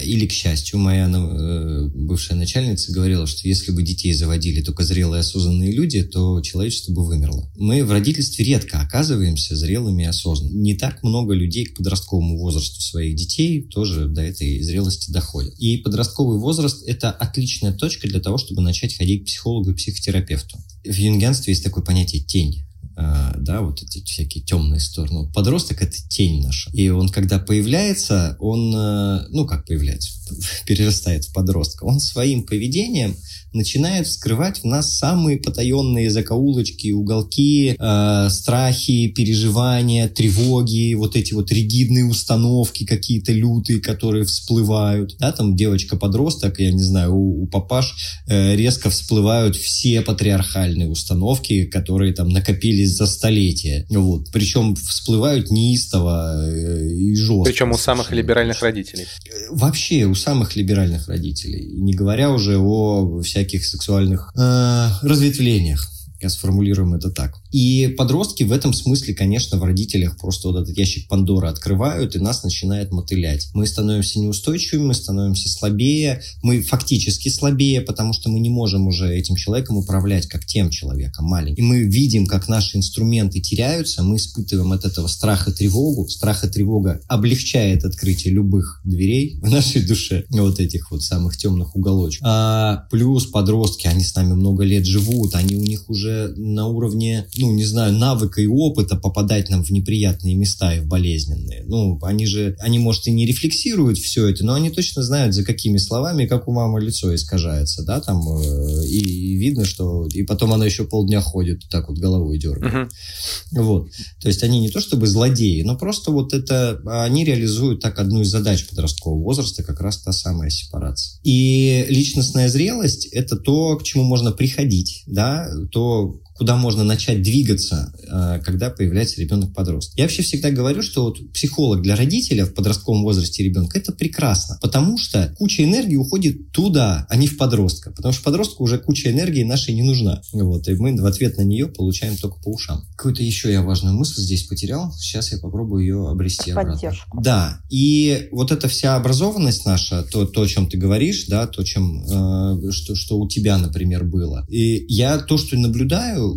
или к счастью, моя э, бывшая начальница говорила, что если бы детей заводили только зрелые осознанные люди, то человечество бы вымерло. Мы в родительстве редко оказываемся зрелыми и осознанными. Не так много людей к подростковому возрасту своих детей тоже до этой зрелости доходят. И подростковый возраст – это отличная точка для того, чтобы начать ходить к психологу и психотерапевту. В юнгенстве есть такое понятие «тень». А, да, вот эти всякие темные стороны. Вот подросток — это тень наша. И он, когда появляется, он, э, ну, как появляется, перерастает в подростка, он своим поведением начинает вскрывать в нас самые потаенные закоулочки, уголки, э, страхи, переживания, тревоги, вот эти вот ригидные установки какие-то лютые, которые всплывают. Да, там девочка-подросток, я не знаю, у, у папаш э, резко всплывают все патриархальные установки, которые там накопились за столетия. Вот. Причем всплывают неистово э, и жестко. Причем у самых либеральных родителей. Вообще у самых либеральных родителей. Не говоря уже о всяких сексуальных э, разветвлениях сформулируем это так. И подростки в этом смысле, конечно, в родителях просто вот этот ящик Пандоры открывают, и нас начинает мотылять. Мы становимся неустойчивыми, мы становимся слабее, мы фактически слабее, потому что мы не можем уже этим человеком управлять, как тем человеком маленьким. И мы видим, как наши инструменты теряются, мы испытываем от этого страх и тревогу. Страх и тревога облегчает открытие любых дверей в нашей душе, вот этих вот самых темных уголочков. А плюс подростки, они с нами много лет живут, они у них уже на уровне, ну, не знаю, навыка и опыта попадать нам в неприятные места и в болезненные. Ну, они же, они, может, и не рефлексируют все это, но они точно знают, за какими словами, как у мамы лицо искажается, да, там, э, и, и видно, что... И потом она еще полдня ходит, так вот головой дергает. Uh-huh. Вот. То есть они не то чтобы злодеи, но просто вот это... Они реализуют так одну из задач подросткового возраста, как раз та самая сепарация. И личностная зрелость — это то, к чему можно приходить, да, то, куда можно начать двигаться, э, когда появляется ребенок-подросток. Я вообще всегда говорю, что вот психолог для родителя в подростковом возрасте ребенка это прекрасно, потому что куча энергии уходит туда, а не в подростка, потому что подростку уже куча энергии нашей не нужна. Вот, и мы в ответ на нее получаем только по ушам. Какую-то еще я важную мысль здесь потерял, сейчас я попробую ее обрести Поддержку. обратно. Да, и вот эта вся образованность наша, то, то о чем ты говоришь, да, то, чем, э, что, что у тебя, например, было. И я то, что наблюдаю,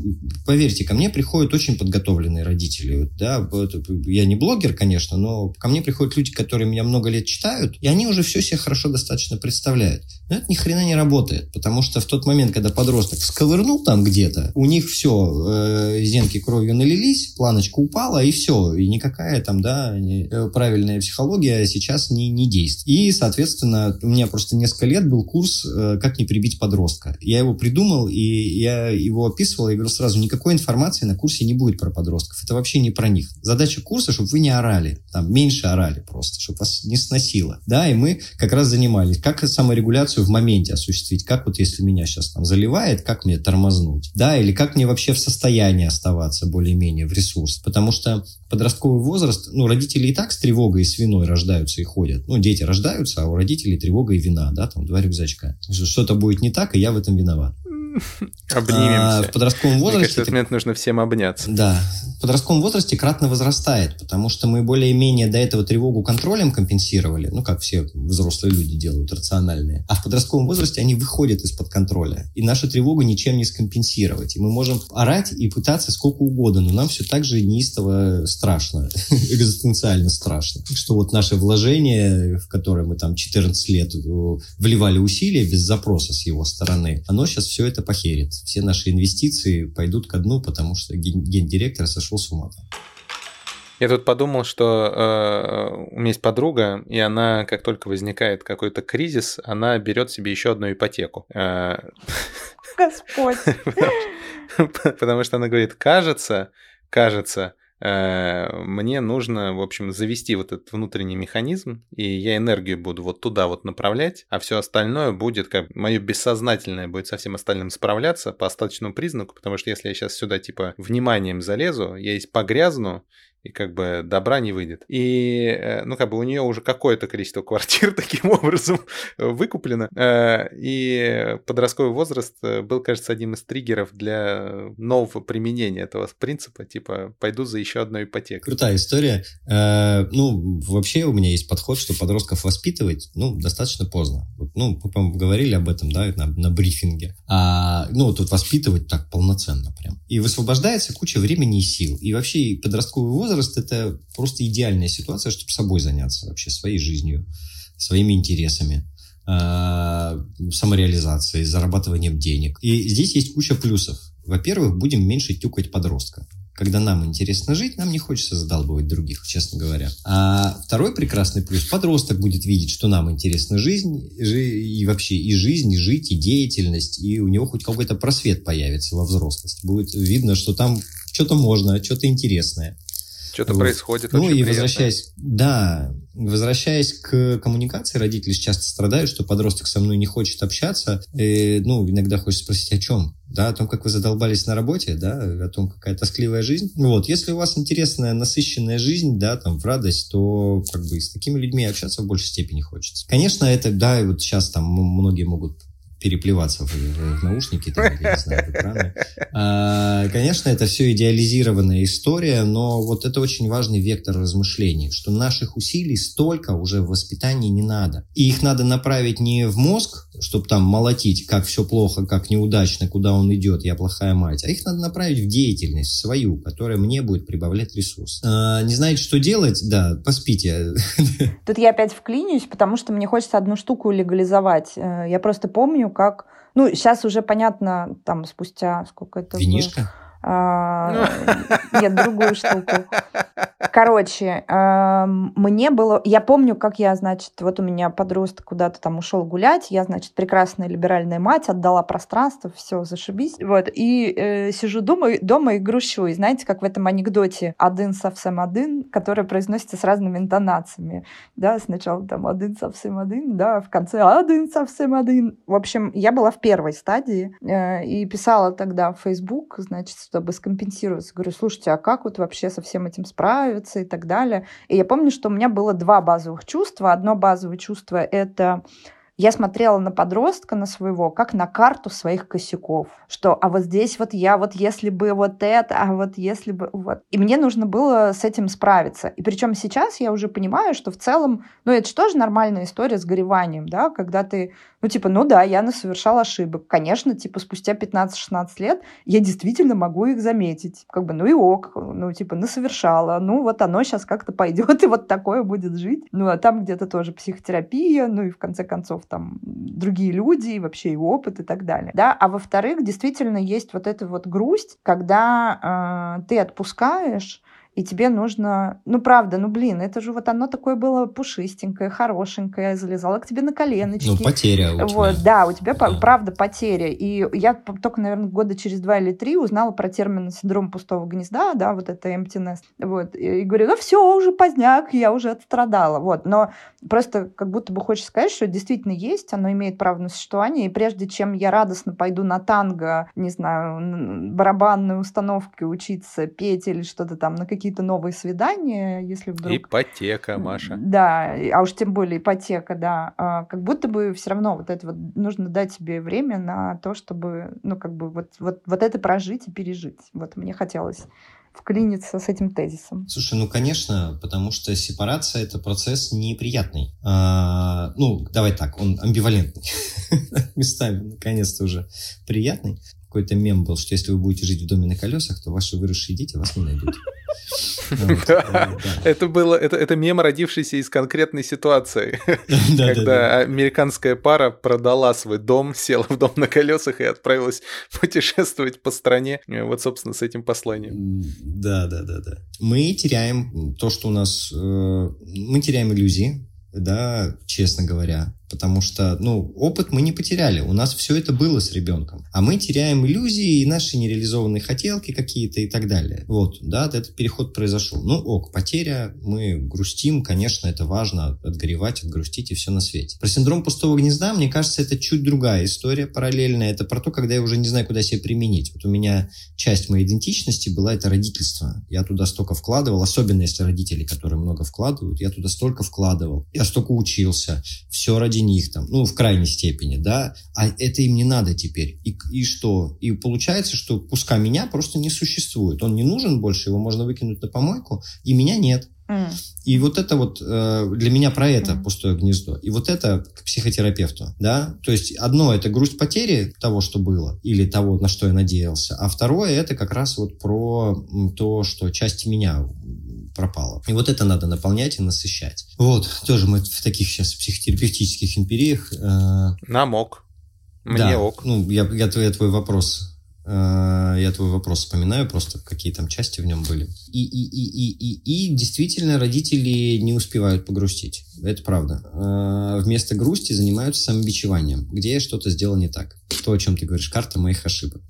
поверьте, ко мне приходят очень подготовленные родители. Да, я не блогер, конечно, но ко мне приходят люди, которые меня много лет читают, и они уже все себе хорошо достаточно представляют. Это ни хрена не работает, потому что в тот момент, когда подросток сковырнул там где-то, у них все, э, зенки кровью налились, планочка упала, и все. И никакая там, да, э, правильная психология сейчас не, не действует. И, соответственно, у меня просто несколько лет был курс э, «Как не прибить подростка». Я его придумал, и я его описывал, и говорил сразу, никакой информации на курсе не будет про подростков. Это вообще не про них. Задача курса, чтобы вы не орали, там, меньше орали просто, чтобы вас не сносило. Да, и мы как раз занимались, как саморегуляцию в моменте осуществить, как вот если меня сейчас там заливает, как мне тормознуть, да, или как мне вообще в состоянии оставаться более-менее в ресурс. Потому что подростковый возраст, ну, родители и так с тревогой и с виной рождаются и ходят. Ну, дети рождаются, а у родителей тревога и вина, да, там два рюкзачка. Что-то будет не так, и я в этом виноват. Обнимемся. А, в подростковом возрасте... Мне кажется, этот момент нужно всем обняться. Да. В подростковом возрасте кратно возрастает, потому что мы более-менее до этого тревогу контролем компенсировали, ну, как все взрослые люди делают, рациональные. А в подростковом возрасте они выходят из-под контроля. И нашу тревогу ничем не скомпенсировать. И мы можем орать и пытаться сколько угодно, но нам все так же неистово страшно, экзистенциально страшно. Что вот наше вложение, в которое мы там 14 лет вливали усилия без запроса с его стороны, оно сейчас все это похерит. Все наши инвестиции пойдут ко дну, потому что гендиректор сошел с ума. Я тут подумал, что э, у меня есть подруга, и она, как только возникает какой-то кризис, она берет себе еще одну ипотеку. Э, Господь. Потому что она говорит, кажется, кажется, мне нужно, в общем, завести вот этот внутренний механизм, и я энергию буду вот туда вот направлять, а все остальное будет как мое бессознательное будет со всем остальным справляться по остаточному признаку, потому что если я сейчас сюда типа вниманием залезу, я здесь погрязну, и как бы добра не выйдет. И, э, ну, как бы у нее уже какое-то количество квартир таким образом выкуплено. Э, и подростковый возраст э, был, кажется, одним из триггеров для нового применения этого принципа, типа, пойду за еще одной ипотекой. Крутая история. Ну, вообще у меня есть подход, что подростков воспитывать, ну, достаточно поздно. Ну, мы, по говорили об этом, да, на, на брифинге. А, ну, тут воспитывать так полноценно прям. И высвобождается куча времени и сил. И вообще подростковый возраст возраст – это просто идеальная ситуация, чтобы собой заняться вообще, своей жизнью, своими интересами а, самореализацией, зарабатыванием денег. И здесь есть куча плюсов. Во-первых, будем меньше тюкать подростка. Когда нам интересно жить, нам не хочется задалбывать других, честно говоря. А второй прекрасный плюс – подросток будет видеть, что нам интересна жизнь, и вообще и жизнь, и жить, и деятельность, и у него хоть какой-то просвет появится во взрослость. Будет видно, что там что-то можно, что-то интересное. Что-то вот. происходит. Ну и возвращаясь, да, возвращаясь к коммуникации, родители часто страдают, что подросток со мной не хочет общаться. И, ну, иногда хочется спросить, о чем? Да, о том, как вы задолбались на работе, да, о том, какая тоскливая жизнь. Вот, если у вас интересная, насыщенная жизнь, да, там, в радость, то как бы с такими людьми общаться в большей степени хочется. Конечно, это, да, и вот сейчас там многие могут переплеваться в, в наушники, там, я не знаю, в экраны. А, конечно, это все идеализированная история, но вот это очень важный вектор размышлений, что наших усилий столько уже в воспитании не надо. И их надо направить не в мозг, чтобы там молотить, как все плохо, как неудачно, куда он идет, я плохая мать, а их надо направить в деятельность свою, которая мне будет прибавлять ресурс. А, не знаете, что делать? Да, поспите. Тут я опять вклинюсь, потому что мне хочется одну штуку легализовать. Э, я просто помню, как... Ну, сейчас уже понятно, там, спустя сколько это Винишка? Было? А, нет, другую штуку. Короче, мне было... Я помню, как я, значит, вот у меня подросток куда-то там ушел гулять, я, значит, прекрасная либеральная мать, отдала пространство, все, зашибись. Вот, и э, сижу дома, дома и грущу. И знаете, как в этом анекдоте «один совсем один», который произносится с разными интонациями. Да, сначала там «один совсем один», да, в конце «один совсем один». В общем, я была в первой стадии э, и писала тогда в Facebook, значит, чтобы скомпенсироваться. Говорю, слушайте, а как вот вообще со всем этим справиться и так далее. И я помню, что у меня было два базовых чувства. Одно базовое чувство — это я смотрела на подростка, на своего, как на карту своих косяков. Что, а вот здесь вот я, вот если бы вот это, а вот если бы вот. И мне нужно было с этим справиться. И причем сейчас я уже понимаю, что в целом, ну это же тоже нормальная история с гореванием, да, когда ты, ну типа, ну да, я совершал ошибок. Конечно, типа спустя 15-16 лет я действительно могу их заметить. Как бы, ну и ок, ну типа, ну совершала, ну вот оно сейчас как-то пойдет и вот такое будет жить. Ну а там где-то тоже психотерапия, ну и в конце концов там другие люди, и вообще и опыт и так далее. Да? А во-вторых, действительно есть вот эта вот грусть, когда э, ты отпускаешь, и тебе нужно, ну правда, ну блин, это же вот оно такое было пушистенькое, хорошенькое, залезало к тебе на коленочки. Ну потеря у тебя. Вот, да, у тебя да. правда потеря. И я только, наверное, года через два или три узнала про термин синдром пустого гнезда, да, вот это emptiness. Вот, и говорю, ну все, уже поздняк, я уже отстрадала. Вот, но просто как будто бы хочешь сказать, что действительно есть, оно имеет право на существование, и прежде чем я радостно пойду на танго, не знаю, барабанные установки учиться, петь или что-то там, на какие какие-то новые свидания, если вдруг... Ипотека, Маша. Да, а уж тем более ипотека, да. А, как будто бы все равно вот это вот нужно дать себе время на то, чтобы, ну, как бы вот, вот, вот это прожить и пережить. Вот мне хотелось вклиниться с этим тезисом? Слушай, ну, конечно, потому что сепарация – это процесс неприятный. А, ну, давай так, он амбивалентный. Местами, наконец-то, уже приятный какой-то мем был, что если вы будете жить в доме на колесах, то ваши выросшие дети вас не найдут. Это было, это, мем, родившийся из конкретной ситуации, когда американская пара продала свой дом, села в дом на колесах и отправилась путешествовать по стране. Вот, собственно, с этим посланием. Да, да, да, да. Мы теряем то, что у нас... Э, мы теряем иллюзии, да, честно говоря потому что, ну, опыт мы не потеряли, у нас все это было с ребенком, а мы теряем иллюзии и наши нереализованные хотелки какие-то и так далее. Вот, да, этот переход произошел. Ну, ок, потеря, мы грустим, конечно, это важно, отгоревать, отгрустить и все на свете. Про синдром пустого гнезда, мне кажется, это чуть другая история параллельная, это про то, когда я уже не знаю, куда себя применить. Вот у меня часть моей идентичности была это родительство. Я туда столько вкладывал, особенно если родители, которые много вкладывают, я туда столько вкладывал, я столько учился, все ради них там, ну, в крайней степени, да, а это им не надо теперь. И, и что? И получается, что куска меня просто не существует. Он не нужен больше, его можно выкинуть на помойку, и меня нет. И вот это вот э, для меня про это mm. пустое гнездо. И вот это к психотерапевту, да. То есть одно это грусть потери того, что было, или того, на что я надеялся, а второе это как раз вот про то, что часть меня пропало. И вот это надо наполнять и насыщать. Вот, тоже мы в таких сейчас психотерапевтических империях... Э... Нам ок. Мне да, ок. Ну, я, я, я твой вопрос э, я твой вопрос вспоминаю, просто какие там части в нем были. И, и, и, и, и, и действительно родители не успевают погрустить. Это правда. Э, вместо грусти занимаются самобичеванием, где я что-то сделал не так. То, о чем ты говоришь, карта моих ошибок.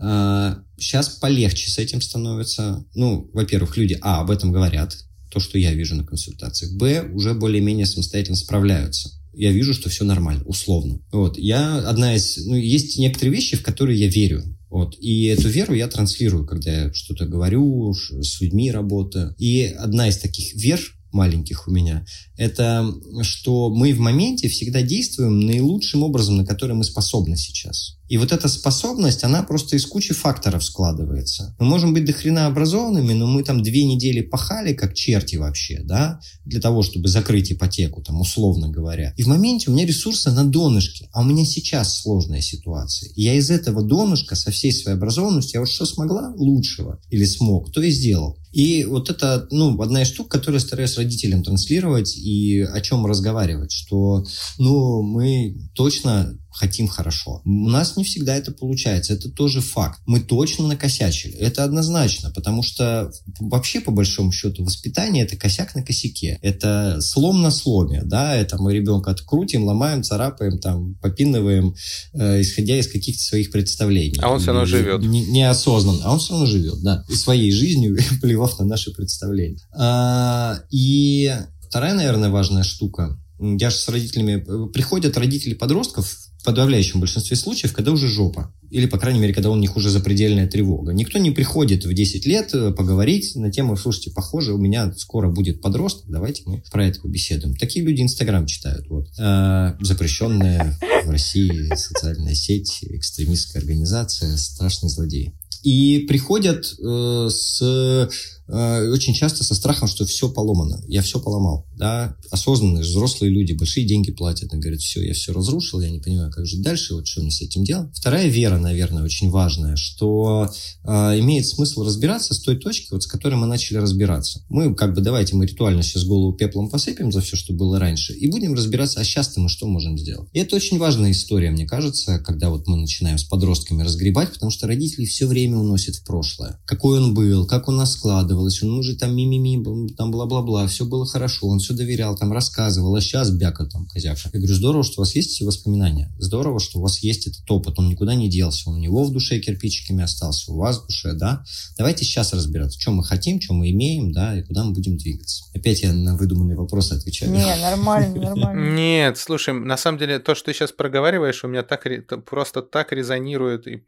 Сейчас полегче с этим становится. Ну, во-первых, люди, а, об этом говорят, то, что я вижу на консультациях. Б, уже более-менее самостоятельно справляются. Я вижу, что все нормально, условно. Вот. Я одна из... Ну, есть некоторые вещи, в которые я верю. Вот. И эту веру я транслирую, когда я что-то говорю, с людьми работаю. И одна из таких вер маленьких у меня, это что мы в моменте всегда действуем наилучшим образом, на который мы способны сейчас. И вот эта способность, она просто из кучи факторов складывается. Мы можем быть дохрена образованными, но мы там две недели пахали, как черти вообще, да, для того, чтобы закрыть ипотеку, там, условно говоря. И в моменте у меня ресурсы на донышке, а у меня сейчас сложная ситуация. И я из этого донышка со всей своей образованностью, я вот что смогла лучшего или смог, то и сделал. И вот это, ну, одна из штук, которую стараюсь родителям транслировать и о чем разговаривать, что, ну, мы точно хотим хорошо. У нас не всегда это получается, это тоже факт. Мы точно накосячили, это однозначно, потому что вообще, по большому счету, воспитание – это косяк на косяке, это слом на сломе, да, это мы ребенка открутим, ломаем, царапаем, там, попинываем, э, исходя из каких-то своих представлений. А он все равно живет. Не, неосознанно, а он все равно живет, да, и своей жизнью, плевав на наши представления. А, и вторая, наверное, важная штука – я же с родителями... Э, приходят родители подростков подавляющем большинстве случаев, когда уже жопа. Или, по крайней мере, когда у них уже запредельная тревога. Никто не приходит в 10 лет э, поговорить на тему, слушайте, похоже, у меня скоро будет подросток, давайте мы про это побеседуем. Такие люди Инстаграм читают. Вот. А, запрещенная в России социальная сеть, экстремистская организация, страшный злодей. И приходят э, с Э, очень часто со страхом, что все поломано, я все поломал, да, осознанные взрослые люди большие деньги платят, и говорят, все, я все разрушил, я не понимаю, как жить дальше, вот что мне с этим делать. Вторая вера, наверное, очень важная, что э, имеет смысл разбираться с той точки, вот с которой мы начали разбираться. Мы как бы давайте мы ритуально сейчас голову пеплом посыпем за все, что было раньше, и будем разбираться, а сейчас-то мы что можем сделать. И это очень важная история, мне кажется, когда вот мы начинаем с подростками разгребать, потому что родители все время уносят в прошлое. Какой он был, как у нас складывалось, он уже там мимими, там бла-бла-бла, все было хорошо, он все доверял, там рассказывал, а сейчас бяка там козяка. Я говорю, здорово, что у вас есть эти воспоминания, здорово, что у вас есть этот опыт, он никуда не делся, он у него в душе кирпичиками остался, у вас в душе, да. Давайте сейчас разбираться, что мы хотим, что мы имеем, да, и куда мы будем двигаться. Опять я на выдуманные вопросы отвечаю. Не, нормально, нормально. Нет, слушай, на самом деле то, что ты сейчас проговариваешь, у меня так просто так резонирует и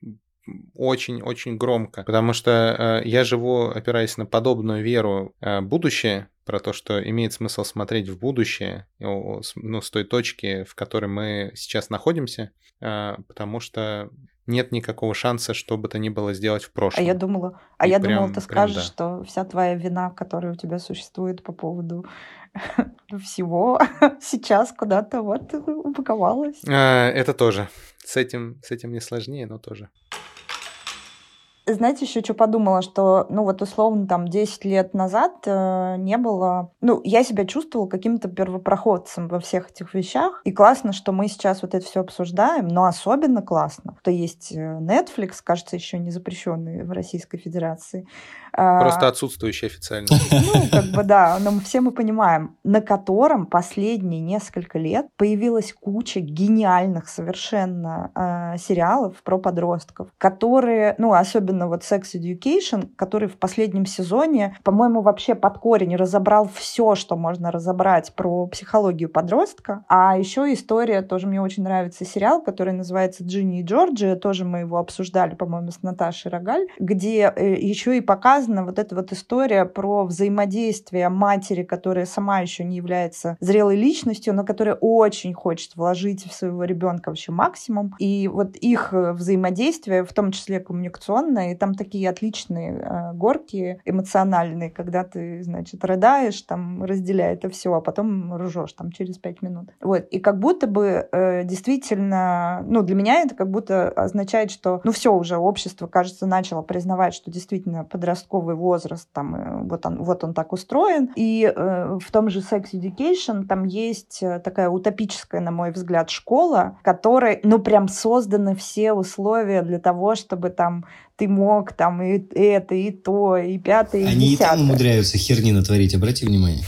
очень-очень громко, потому что э, я живу, опираясь на подобную веру э, будущее, про то, что имеет смысл смотреть в будущее, ну, с той точки, в которой мы сейчас находимся, э, потому что нет никакого шанса, что бы то ни было сделать в прошлом. А я думала, а И я прям, думала, ты скажешь, да. что вся твоя вина, которая у тебя существует по поводу всего, сейчас куда-то вот упаковалась. А, это тоже. С этим, с этим не сложнее, но тоже. Знаете, еще что подумала, что, ну вот условно там 10 лет назад э, не было... Ну, я себя чувствовала каким-то первопроходцем во всех этих вещах. И классно, что мы сейчас вот это все обсуждаем, но особенно классно, что есть э, Netflix, кажется, еще не запрещенный в Российской Федерации. Просто а, отсутствующий официально. Ну, как бы да, но все мы понимаем, на котором последние несколько лет появилась куча гениальных совершенно э, сериалов про подростков, которые, ну, особенно вот Sex Education, который в последнем сезоне, по-моему, вообще под корень разобрал все, что можно разобрать про психологию подростка. А еще история, тоже мне очень нравится сериал, который называется «Джинни и Джорджи», тоже мы его обсуждали, по-моему, с Наташей Рогаль, где э, еще и показывают показана вот эта вот история про взаимодействие матери, которая сама еще не является зрелой личностью, но которая очень хочет вложить в своего ребенка вообще максимум. И вот их э, взаимодействие, в том числе коммуникационное, и там такие отличные э, горки эмоциональные, когда ты, значит, рыдаешь, там, разделяя это все, а потом ржешь там через пять минут. Вот. И как будто бы э, действительно, ну, для меня это как будто означает, что, ну, все уже, общество, кажется, начало признавать, что действительно подростковый подростковый возраст, там, э, вот он, вот он так устроен. И э, в том же Sex Education там есть э, такая утопическая, на мой взгляд, школа, которой, ну, прям созданы все условия для того, чтобы там ты мог там и это, и то, и пятое, и Они десятое. и там умудряются херни натворить, обрати внимание.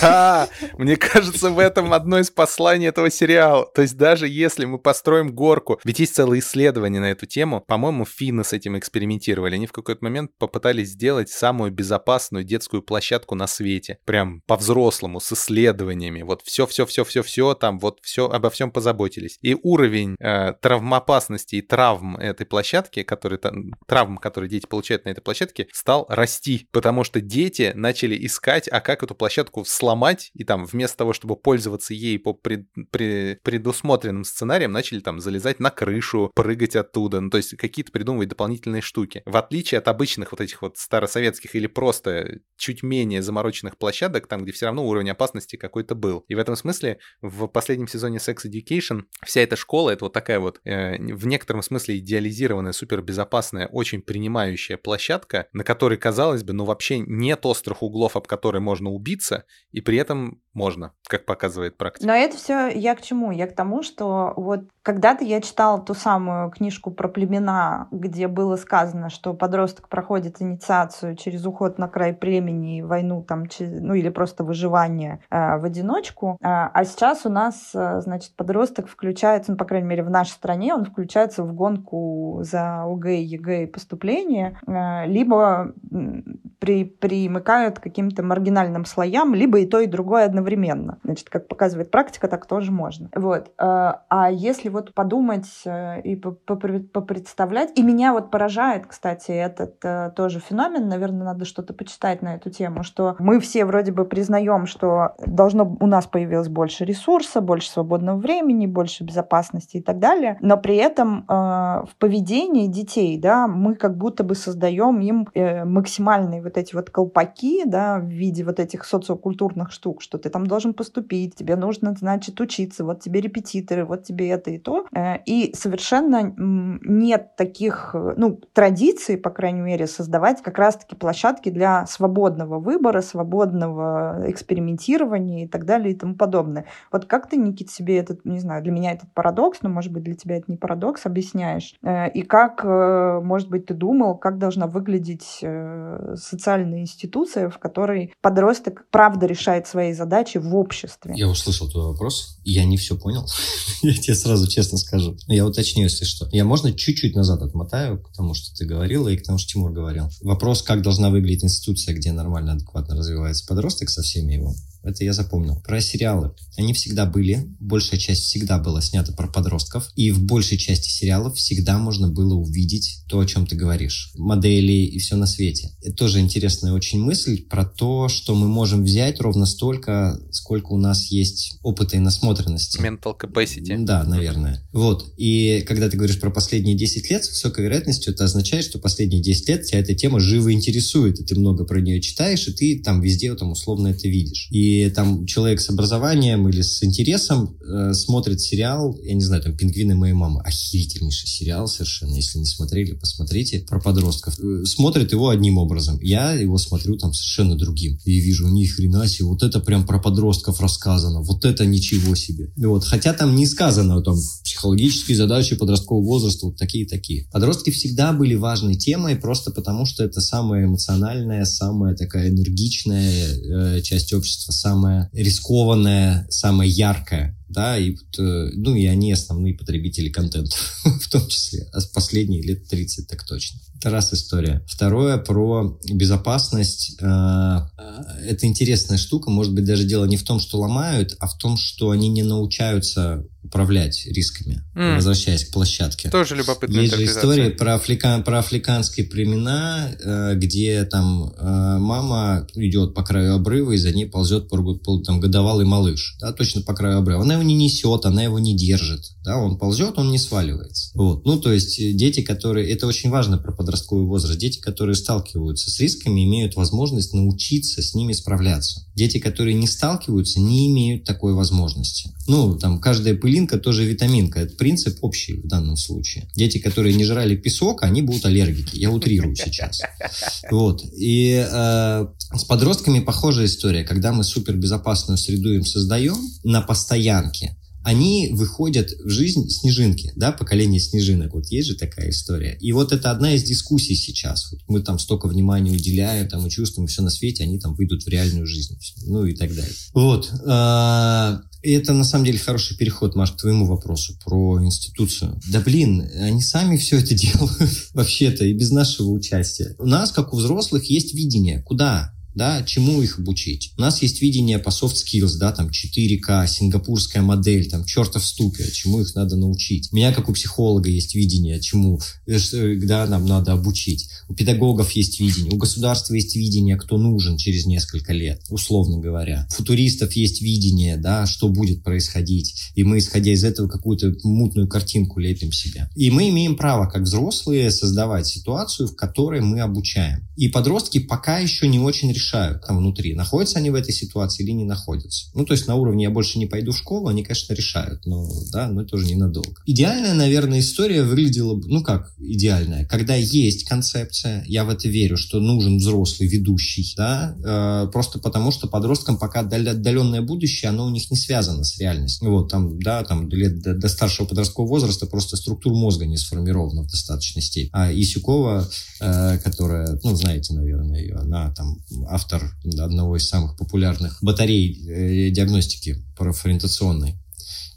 Да, мне кажется, в этом одно из посланий этого сериала. То есть даже если мы построим горку, ведь есть целое исследование на эту тему, по-моему, финны с этим экспериментировали. Они в какой-то момент попытались сделать самую безопасную детскую площадку на свете. Прям по-взрослому, с исследованиями. Вот все-все-все-все-все, там вот все, обо всем позаботились. И уровень э, травмоопасности и травм этой площадки, который там травм, которые дети получают на этой площадке, стал расти, потому что дети начали искать, а как эту площадку сломать, и там вместо того, чтобы пользоваться ей по пред, пред, предусмотренным сценариям, начали там залезать на крышу, прыгать оттуда, ну то есть какие-то придумывать дополнительные штуки. В отличие от обычных вот этих вот старосоветских или просто чуть менее замороченных площадок, там, где все равно уровень опасности какой-то был. И в этом смысле в последнем сезоне Sex Education вся эта школа, это вот такая вот э, в некотором смысле идеализированная, супербезопасная, очень принимающая площадка, на которой, казалось бы, ну вообще нет острых углов, об которые можно убиться, и при этом можно, как показывает практика. Но это все я к чему? Я к тому, что вот когда-то я читала ту самую книжку про племена, где было сказано, что подросток проходит инициацию через уход на край племени, войну там, ну или просто выживание э, в одиночку. А, а сейчас у нас, э, значит, подросток включается, ну, по крайней мере, в нашей стране, он включается в гонку за ОГЭ, ЕГЭ и поступление, э, либо при, примыкают к каким-то маргинальным слоям, либо и то, и другое одновременно. Значит, как показывает практика, так тоже можно. Вот. Э, а если вот подумать э, и попредставлять, и меня вот поражает, кстати, этот тоже феномен, наверное, надо что-то почитать на эту тему, что мы все вроде бы признаем, что должно у нас появилось больше ресурса, больше свободного времени, больше безопасности и так далее, но при этом в поведении детей, да, мы как будто бы создаем им э, максимальные вот эти вот колпаки, да, в виде вот этих социокультурных штук, что ты там должен поступить, тебе нужно, значит, учиться, вот тебе репетиторы, вот тебе это и то. Э, и совершенно нет таких, ну, традиций, по крайней мере, создавать как раз-таки площадки для свободного выбора, свободного экспериментирования и так далее и тому подобное. Вот как ты, Никит, себе этот, не знаю, для меня этот парадокс, но, может быть, для тебя это не парадокс, объясняешь? Э, и как, может быть, ты думал, как должна выглядеть э, социальная институция, в которой подросток правда решает свои задачи в обществе. Я услышал твой вопрос. Я не все понял. я тебе сразу честно скажу. Я уточню, если что. Я можно чуть-чуть назад отмотаю к тому, что ты говорила, и к тому, что Тимур говорил. Вопрос, как должна выглядеть институция, где нормально, адекватно развивается подросток со всеми его Это я запомнил. Про сериалы. Они всегда были. Большая часть всегда была снята про подростков. И в большей части сериалов всегда можно было увидеть то, о чем ты говоришь. Модели и все на свете. Это тоже интересная очень мысль про то, что мы можем взять ровно столько, сколько у нас есть опыта и насмотренности. Mental capacity. Да, наверное. Вот. И когда ты говоришь про последние 10 лет, с высокой вероятностью это означает, что последние 10 лет тебя эта тема живо интересует, и ты много про нее читаешь, и ты там везде там условно это видишь. И там человек с образованием или с интересом э, смотрит сериал, я не знаю, там «Пингвины моей мамы». Охерительнейший сериал совершенно. Если не смотрели, посмотрите. Про подростков. Э, смотрит его одним образом. Я его смотрю там совершенно другим. И вижу, ни хрена себе, вот это прям про подростков рассказано. Вот это ничего себе. Вот. Хотя там не сказано там психологические задачи подросткового возраста, вот такие-такие. Подростки всегда были важной темой, просто потому что это самая эмоциональная, самая такая энергичная э, часть общества, самая рискованная, самая яркая да, и, э, ну, и они основные потребители контента, в том числе, а последние лет 30 так точно. Это раз история. Второе про безопасность. Э, это интересная штука. Может быть, даже дело не в том, что ломают, а в том, что они не научаются управлять рисками, mm. возвращаясь к площадке. Тоже любопытная Есть же история про, африка... про африканские племена, э, где там мама идет по краю обрыва, и за ней ползет там, годовалый малыш. Да, точно по краю обрыва. Она его не несет, она его не держит. Да, он ползет, он не сваливается. Вот. Ну, то есть э, дети, которые... Это очень важно про подростковый возраст. Дети, которые сталкиваются с рисками, имеют возможность научиться с ними справляться. Дети, которые не сталкиваются, не имеют такой возможности. Ну, там, каждая пылинка тоже витаминка. Это принцип общий в данном случае. Дети, которые не жрали песок, они будут аллергики. Я утрирую сейчас. Вот. И э, с подростками похожая история. Когда мы супербезопасную среду им создаем на снежинки, они выходят в жизнь снежинки, да, поколение снежинок. Вот есть же такая история. И вот это одна из дискуссий сейчас. Вот мы там столько внимания уделяем, там и чувствуем все на свете, они там выйдут в реальную жизнь, ну и так далее. Вот. А, это на самом деле хороший переход, Маш, к твоему вопросу про институцию. Да блин, они сами все это делают вообще-то и без нашего участия. У нас, как у взрослых, есть видение, куда да, чему их обучить. У нас есть видение по soft skills, да, там 4К, сингапурская модель, там чертов ступе, чему их надо научить. У меня, как у психолога, есть видение, чему, э, да, нам надо обучить. У педагогов есть видение, у государства есть видение, кто нужен через несколько лет, условно говоря. У футуристов есть видение, да, что будет происходить. И мы, исходя из этого, какую-то мутную картинку лепим себе. И мы имеем право, как взрослые, создавать ситуацию, в которой мы обучаем. И подростки пока еще не очень решают решают там внутри, находятся они в этой ситуации или не находятся. Ну, то есть на уровне «я больше не пойду в школу» они, конечно, решают, но, да, но тоже ненадолго. Идеальная, наверное, история выглядела, ну как идеальная, когда есть концепция, я в это верю, что нужен взрослый ведущий, да, э, просто потому что подросткам пока отдаленное будущее, оно у них не связано с реальностью. Вот, там, да, там лет до, до старшего подросткового возраста просто структура мозга не сформирована в достаточной степени. А Исюкова, э, которая, ну, знаете, наверное, ее, она там автор одного из самых популярных батарей э, диагностики профориентационной,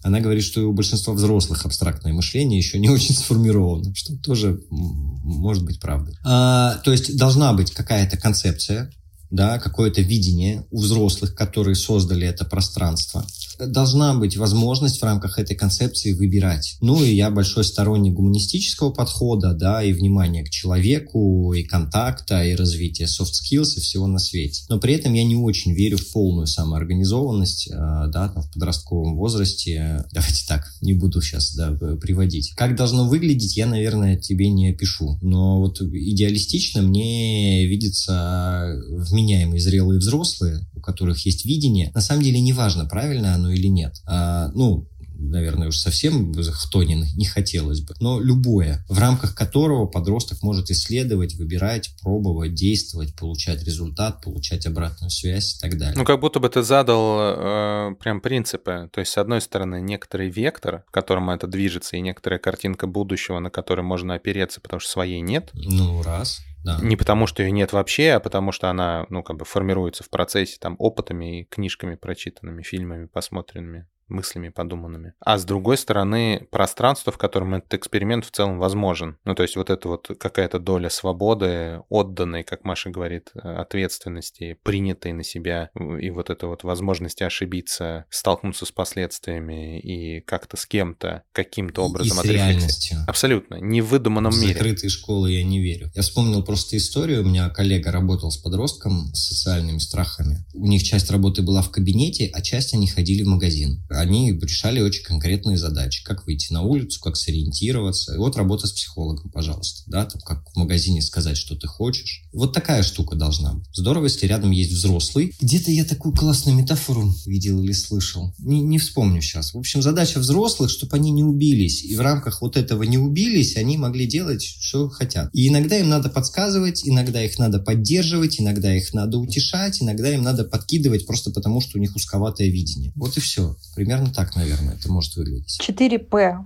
она говорит, что у большинства взрослых абстрактное мышление еще не очень сформировано, что тоже может быть правдой. А, то есть должна быть какая-то концепция, да, какое-то видение у взрослых, которые создали это пространство – должна быть возможность в рамках этой концепции выбирать. Ну и я большой сторонник гуманистического подхода, да, и внимания к человеку, и контакта, и развития soft skills и всего на свете. Но при этом я не очень верю в полную самоорганизованность, э, да, там, в подростковом возрасте. Давайте так, не буду сейчас да, приводить. Как должно выглядеть, я, наверное, тебе не опишу. Но вот идеалистично мне видится вменяемые зрелые взрослые, у которых есть видение. На самом деле неважно, правильно оно или нет. А, ну, наверное, уж совсем в тоне не хотелось бы, но любое, в рамках которого подросток может исследовать, выбирать, пробовать, действовать, получать результат, получать обратную связь и так далее. Ну, как будто бы ты задал э, прям принципы. То есть, с одной стороны, некоторый вектор, к которому это движется, и некоторая картинка будущего, на которой можно опереться, потому что своей нет. Ну, раз. Да. Не потому, что ее нет вообще, а потому что она, ну, как бы формируется в процессе там опытами и книжками прочитанными, фильмами посмотренными мыслями подуманными. А с другой стороны, пространство, в котором этот эксперимент в целом возможен. Ну, то есть вот это вот какая-то доля свободы, отданной, как Маша говорит, ответственности, принятой на себя, и вот это вот возможности ошибиться, столкнуться с последствиями и как-то с кем-то каким-то образом и с реальностью. Абсолютно. Не в выдуманном в мире. закрытые школы я не верю. Я вспомнил просто историю. У меня коллега работал с подростком с социальными страхами. У них часть работы была в кабинете, а часть они ходили в магазин. Они решали очень конкретные задачи. Как выйти на улицу, как сориентироваться. И вот работа с психологом, пожалуйста. Да, там, как в магазине сказать, что ты хочешь. Вот такая штука должна быть. Здорово, если рядом есть взрослый. Где-то я такую классную метафору видел или слышал. Не, не вспомню сейчас. В общем, задача взрослых, чтобы они не убились. И в рамках вот этого не убились, они могли делать, что хотят. И иногда им надо подсказывать, иногда их надо поддерживать, иногда их надо утешать, иногда им надо подкидывать просто потому, что у них узковатое видение. Вот и все. Примерно так, наверное, это может выглядеть. 4П.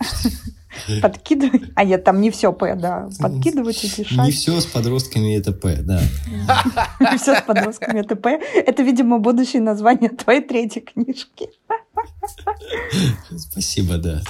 Подкидывать. А нет, там не все П, да. Подкидывать, утешать. Не все с подростками это П, да. Не все с подростками это П. Это, видимо, будущее название твоей третьей книжки. Спасибо, да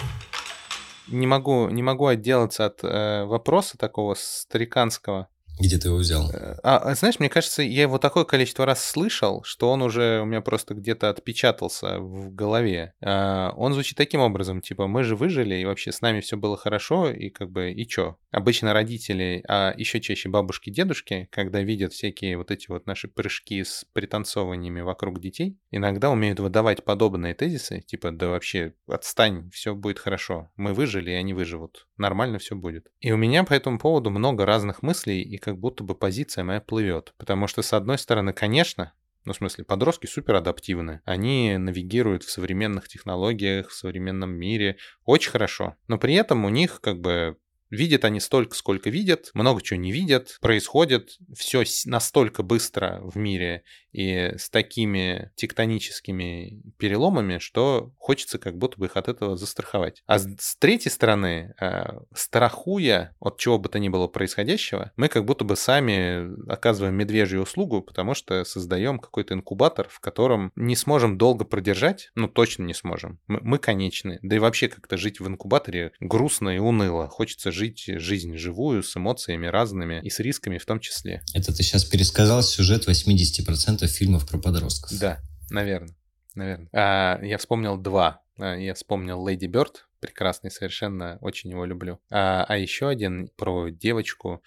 не могу, не могу отделаться от э, вопроса такого стариканского. Где ты его взял? Э, а, а, знаешь, мне кажется, я его такое количество раз слышал, что он уже у меня просто где-то отпечатался в голове. А, он звучит таким образом, типа, мы же выжили, и вообще с нами все было хорошо, и как бы, и чё? Обычно родители, а еще чаще бабушки, дедушки, когда видят всякие вот эти вот наши прыжки с пританцовываниями вокруг детей, иногда умеют выдавать подобные тезисы, типа, да вообще, отстань, все будет хорошо. Мы выжили, и они выживут. Нормально все будет. И у меня по этому поводу много разных мыслей, и как будто бы позиция моя плывет. Потому что, с одной стороны, конечно, ну, в смысле, подростки супер адаптивны. Они навигируют в современных технологиях, в современном мире очень хорошо. Но при этом у них как бы Видят они столько, сколько видят, много чего не видят, происходит все настолько быстро в мире и с такими тектоническими переломами, что хочется как будто бы их от этого застраховать. А с третьей стороны, э, страхуя от чего бы то ни было происходящего, мы как будто бы сами оказываем медвежью услугу, потому что создаем какой-то инкубатор, в котором не сможем долго продержать, ну точно не сможем. Мы, мы конечны. Да и вообще как-то жить в инкубаторе грустно и уныло. Хочется жить жить жизнь живую, с эмоциями разными и с рисками в том числе. Это ты сейчас пересказал сюжет 80% фильмов про подростков. Да, наверное. Наверное. А, я вспомнил два. А, я вспомнил Леди Бёрд, прекрасный совершенно, очень его люблю. А, а еще один про девочку,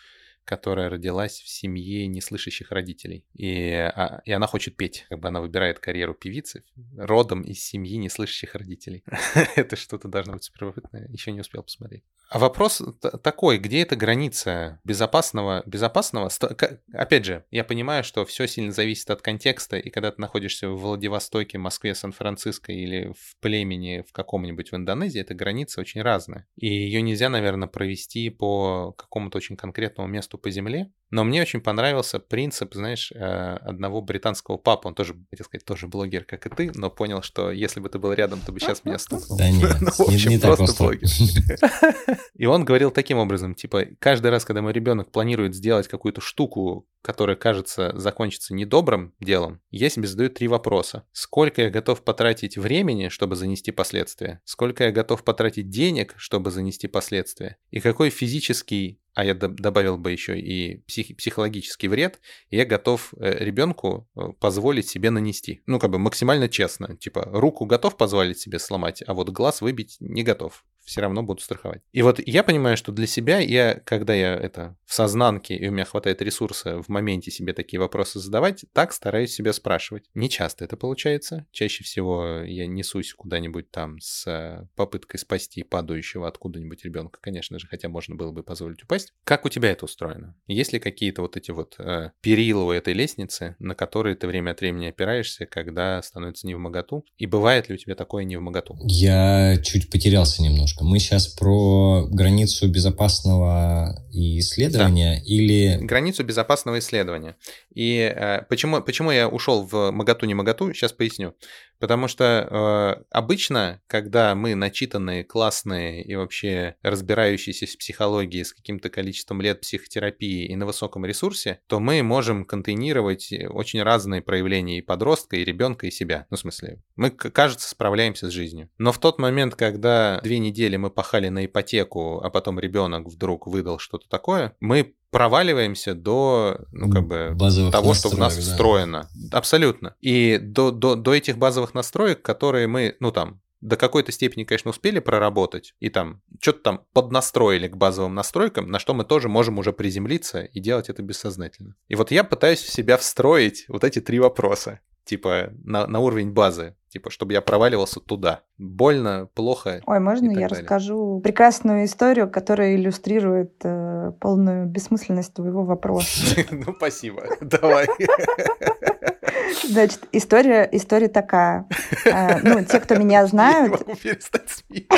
которая родилась в семье неслышащих родителей. И, а, и она хочет петь. Как бы она выбирает карьеру певицы родом из семьи неслышащих родителей. Это что-то должно быть супервыгодное. Еще не успел посмотреть. А вопрос такой, где эта граница безопасного, безопасного? Опять же, я понимаю, что все сильно зависит от контекста, и когда ты находишься в Владивостоке, Москве, Сан-Франциско или в племени в каком-нибудь в Индонезии, эта граница очень разная. И ее нельзя, наверное, провести по какому-то очень конкретному месту по земле. Но мне очень понравился принцип, знаешь, э, одного британского папы. Он тоже, хотел сказать, тоже блогер, как и ты, но понял, что если бы ты был рядом, то бы сейчас меня стукнул. Да нет, ну, в общем, не, не просто блогер. И он говорил таким образом, типа, каждый раз, когда мой ребенок планирует сделать какую-то штуку, которая, кажется, закончится недобрым делом, я себе задаю три вопроса. Сколько я готов потратить времени, чтобы занести последствия? Сколько я готов потратить денег, чтобы занести последствия? И какой физический а я добавил бы еще и псих, психологический вред, я готов э, ребенку э, позволить себе нанести. Ну, как бы максимально честно. Типа, руку готов позволить себе сломать, а вот глаз выбить не готов все равно буду страховать. И вот я понимаю, что для себя я, когда я это в сознанке, и у меня хватает ресурса в моменте себе такие вопросы задавать, так стараюсь себя спрашивать. Не часто это получается. Чаще всего я несусь куда-нибудь там с э, попыткой спасти падающего откуда-нибудь ребенка, конечно же, хотя можно было бы позволить упасть. Как у тебя это устроено? Есть ли какие-то вот эти вот э, перила у этой лестницы, на которые ты время от времени опираешься, когда становится не в моготу? И бывает ли у тебя такое не в моготу? Я чуть потерялся немножко немножко. Мы сейчас про границу безопасного исследования да. или... Границу безопасного исследования. И э, почему, почему я ушел в Магату не Магату, сейчас поясню. Потому что э, обычно, когда мы начитанные, классные и вообще разбирающиеся в психологии с каким-то количеством лет психотерапии и на высоком ресурсе, то мы можем контейнировать очень разные проявления и подростка, и ребенка, и себя. Ну, в смысле, мы, кажется, справляемся с жизнью. Но в тот момент, когда две недели мы пахали на ипотеку, а потом ребенок вдруг выдал что-то такое, мы проваливаемся до, ну, как бы, базовых того, настроек, что в нас да. встроено. Абсолютно. И до, до, до этих базовых настроек, которые мы, ну, там, до какой-то степени, конечно, успели проработать, и там что-то там поднастроили к базовым настройкам, на что мы тоже можем уже приземлиться и делать это бессознательно. И вот я пытаюсь в себя встроить вот эти три вопроса типа на, на уровень базы, типа, чтобы я проваливался туда. Больно, плохо. Ой, можно я далее. расскажу прекрасную историю, которая иллюстрирует э, полную бессмысленность твоего вопроса? Ну, спасибо. Давай. Значит, история, история такая. Э, ну, те, кто меня знают... Я не могу перестать смеяться.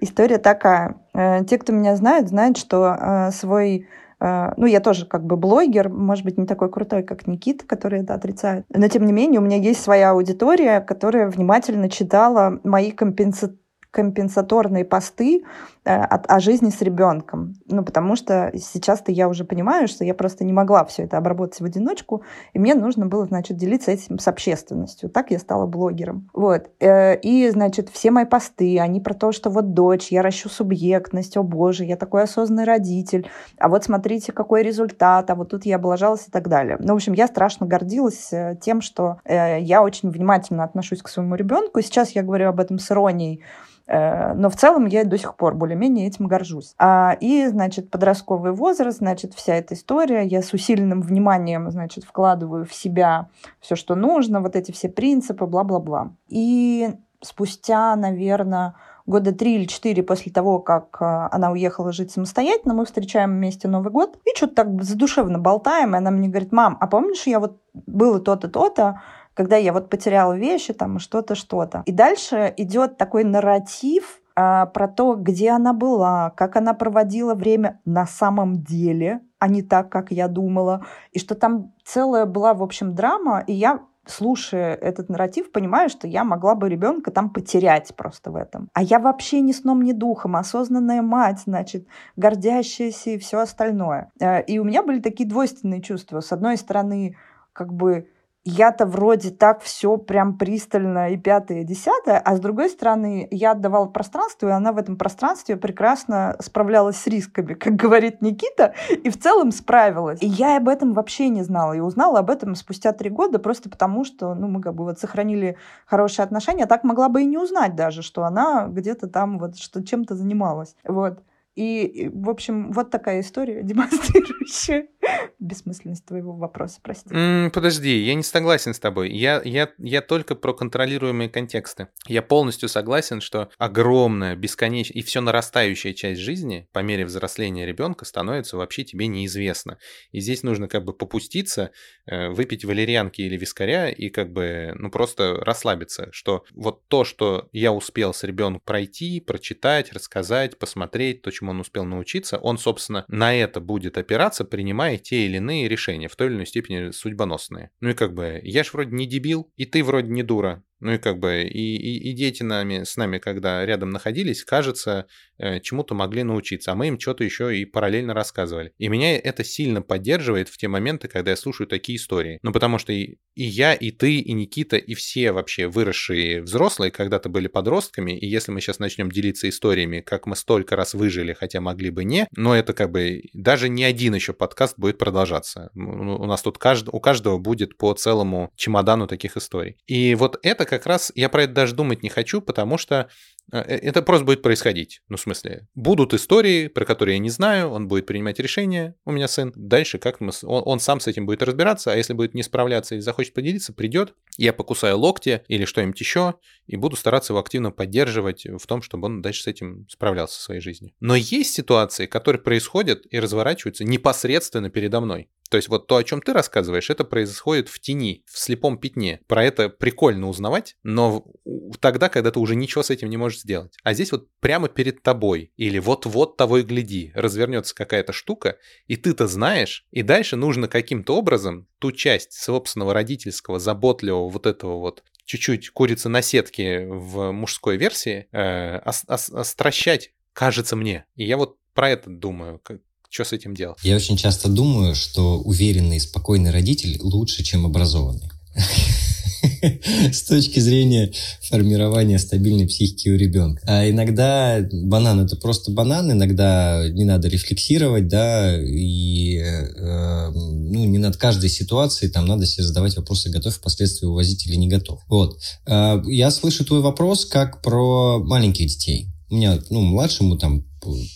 История такая. Э, те, кто меня знают, знают, что э, свой ну, я тоже как бы блогер, может быть, не такой крутой, как Никита, который это отрицает. Но, тем не менее, у меня есть своя аудитория, которая внимательно читала мои компенсаторные компенсаторные посты э, от, о жизни с ребенком. Ну, потому что сейчас-то я уже понимаю, что я просто не могла все это обработать в одиночку, и мне нужно было, значит, делиться этим с общественностью. Так я стала блогером. Вот. Э, и, значит, все мои посты, они про то, что вот дочь, я ращу субъектность, о боже, я такой осознанный родитель, а вот смотрите, какой результат, а вот тут я облажалась и так далее. Ну, в общем, я страшно гордилась э, тем, что я очень внимательно отношусь к своему ребенку. Сейчас я говорю об этом с иронией, но в целом я до сих пор более-менее этим горжусь. А, и, значит, подростковый возраст, значит, вся эта история, я с усиленным вниманием, значит, вкладываю в себя все, что нужно, вот эти все принципы, бла-бла-бла. И спустя, наверное, года три или четыре после того, как э, она уехала жить самостоятельно, мы встречаем вместе Новый год и что-то так задушевно болтаем, и она мне говорит, мам, а помнишь, я вот было то-то, то-то, когда я вот потеряла вещи, там, что-то, что-то. И дальше идет такой нарратив, а, про то, где она была, как она проводила время на самом деле, а не так, как я думала, и что там целая была, в общем, драма, и я слушая этот нарратив, понимаю, что я могла бы ребенка там потерять просто в этом. А я вообще ни сном, ни духом, осознанная мать, значит, гордящаяся и все остальное. Э, и у меня были такие двойственные чувства. С одной стороны, как бы я-то вроде так все прям пристально и пятое, и десятое, а с другой стороны, я отдавала пространство, и она в этом пространстве прекрасно справлялась с рисками, как говорит Никита, и в целом справилась. И я об этом вообще не знала, и узнала об этом спустя три года, просто потому что, ну, мы как бы вот сохранили хорошие отношения, а так могла бы и не узнать даже, что она где-то там вот что чем-то занималась. Вот. И, в общем, вот такая история, демонстрирующая бессмысленность твоего вопроса, прости. Mm, подожди, я не согласен с тобой. Я, я, я только про контролируемые контексты. Я полностью согласен, что огромная, бесконечная и все нарастающая часть жизни по мере взросления ребенка становится вообще тебе неизвестна. И здесь нужно как бы попуститься, э, выпить валерьянки или вискаря и как бы, ну, просто расслабиться, что вот то, что я успел с ребенком пройти, прочитать, рассказать, посмотреть, то, чему он успел научиться, он, собственно, на это будет опираться, принимая те или иные решения, в той или иной степени судьбоносные. Ну и как бы, я ж вроде не дебил, и ты вроде не дура. Ну и как бы и, и, и дети нами, с нами, когда рядом находились, кажется, э, чему-то могли научиться, а мы им что-то еще и параллельно рассказывали. И меня это сильно поддерживает в те моменты, когда я слушаю такие истории. Ну потому что и, и я, и ты, и Никита, и все вообще выросшие взрослые когда-то были подростками, и если мы сейчас начнем делиться историями, как мы столько раз выжили, хотя могли бы не, но это как бы даже не один еще подкаст будет продолжаться. У нас тут кажд... у каждого будет по целому чемодану таких историй. И вот это как раз, я про это даже думать не хочу, потому что это просто будет происходить. Ну, в смысле, будут истории, про которые я не знаю, он будет принимать решения, у меня сын. Дальше как мы, он, он сам с этим будет разбираться, а если будет не справляться и захочет поделиться, придет, я покусаю локти или что-нибудь еще, и буду стараться его активно поддерживать в том, чтобы он дальше с этим справлялся в своей жизни. Но есть ситуации, которые происходят и разворачиваются непосредственно передо мной. То есть вот то, о чем ты рассказываешь, это происходит в тени, в слепом пятне. Про это прикольно узнавать, но тогда, когда ты уже ничего с этим не можешь сделать. А здесь вот прямо перед тобой, или вот-вот того и гляди, развернется какая-то штука, и ты-то знаешь, и дальше нужно каким-то образом ту часть собственного родительского, заботливого вот этого вот чуть-чуть курицы на сетке в мужской версии э, ос- ос- остращать, кажется мне. И я вот про это думаю, что с этим делать? Я очень часто думаю, что уверенный и спокойный родитель лучше, чем образованный. С точки зрения формирования стабильной психики у ребенка. А иногда банан это просто банан, иногда не надо рефлексировать, да, и э, ну, не над каждой ситуацией там надо себе задавать вопросы, готов впоследствии увозить или не готов. Вот. Э, я слышу твой вопрос как про маленьких детей. У меня, ну, младшему там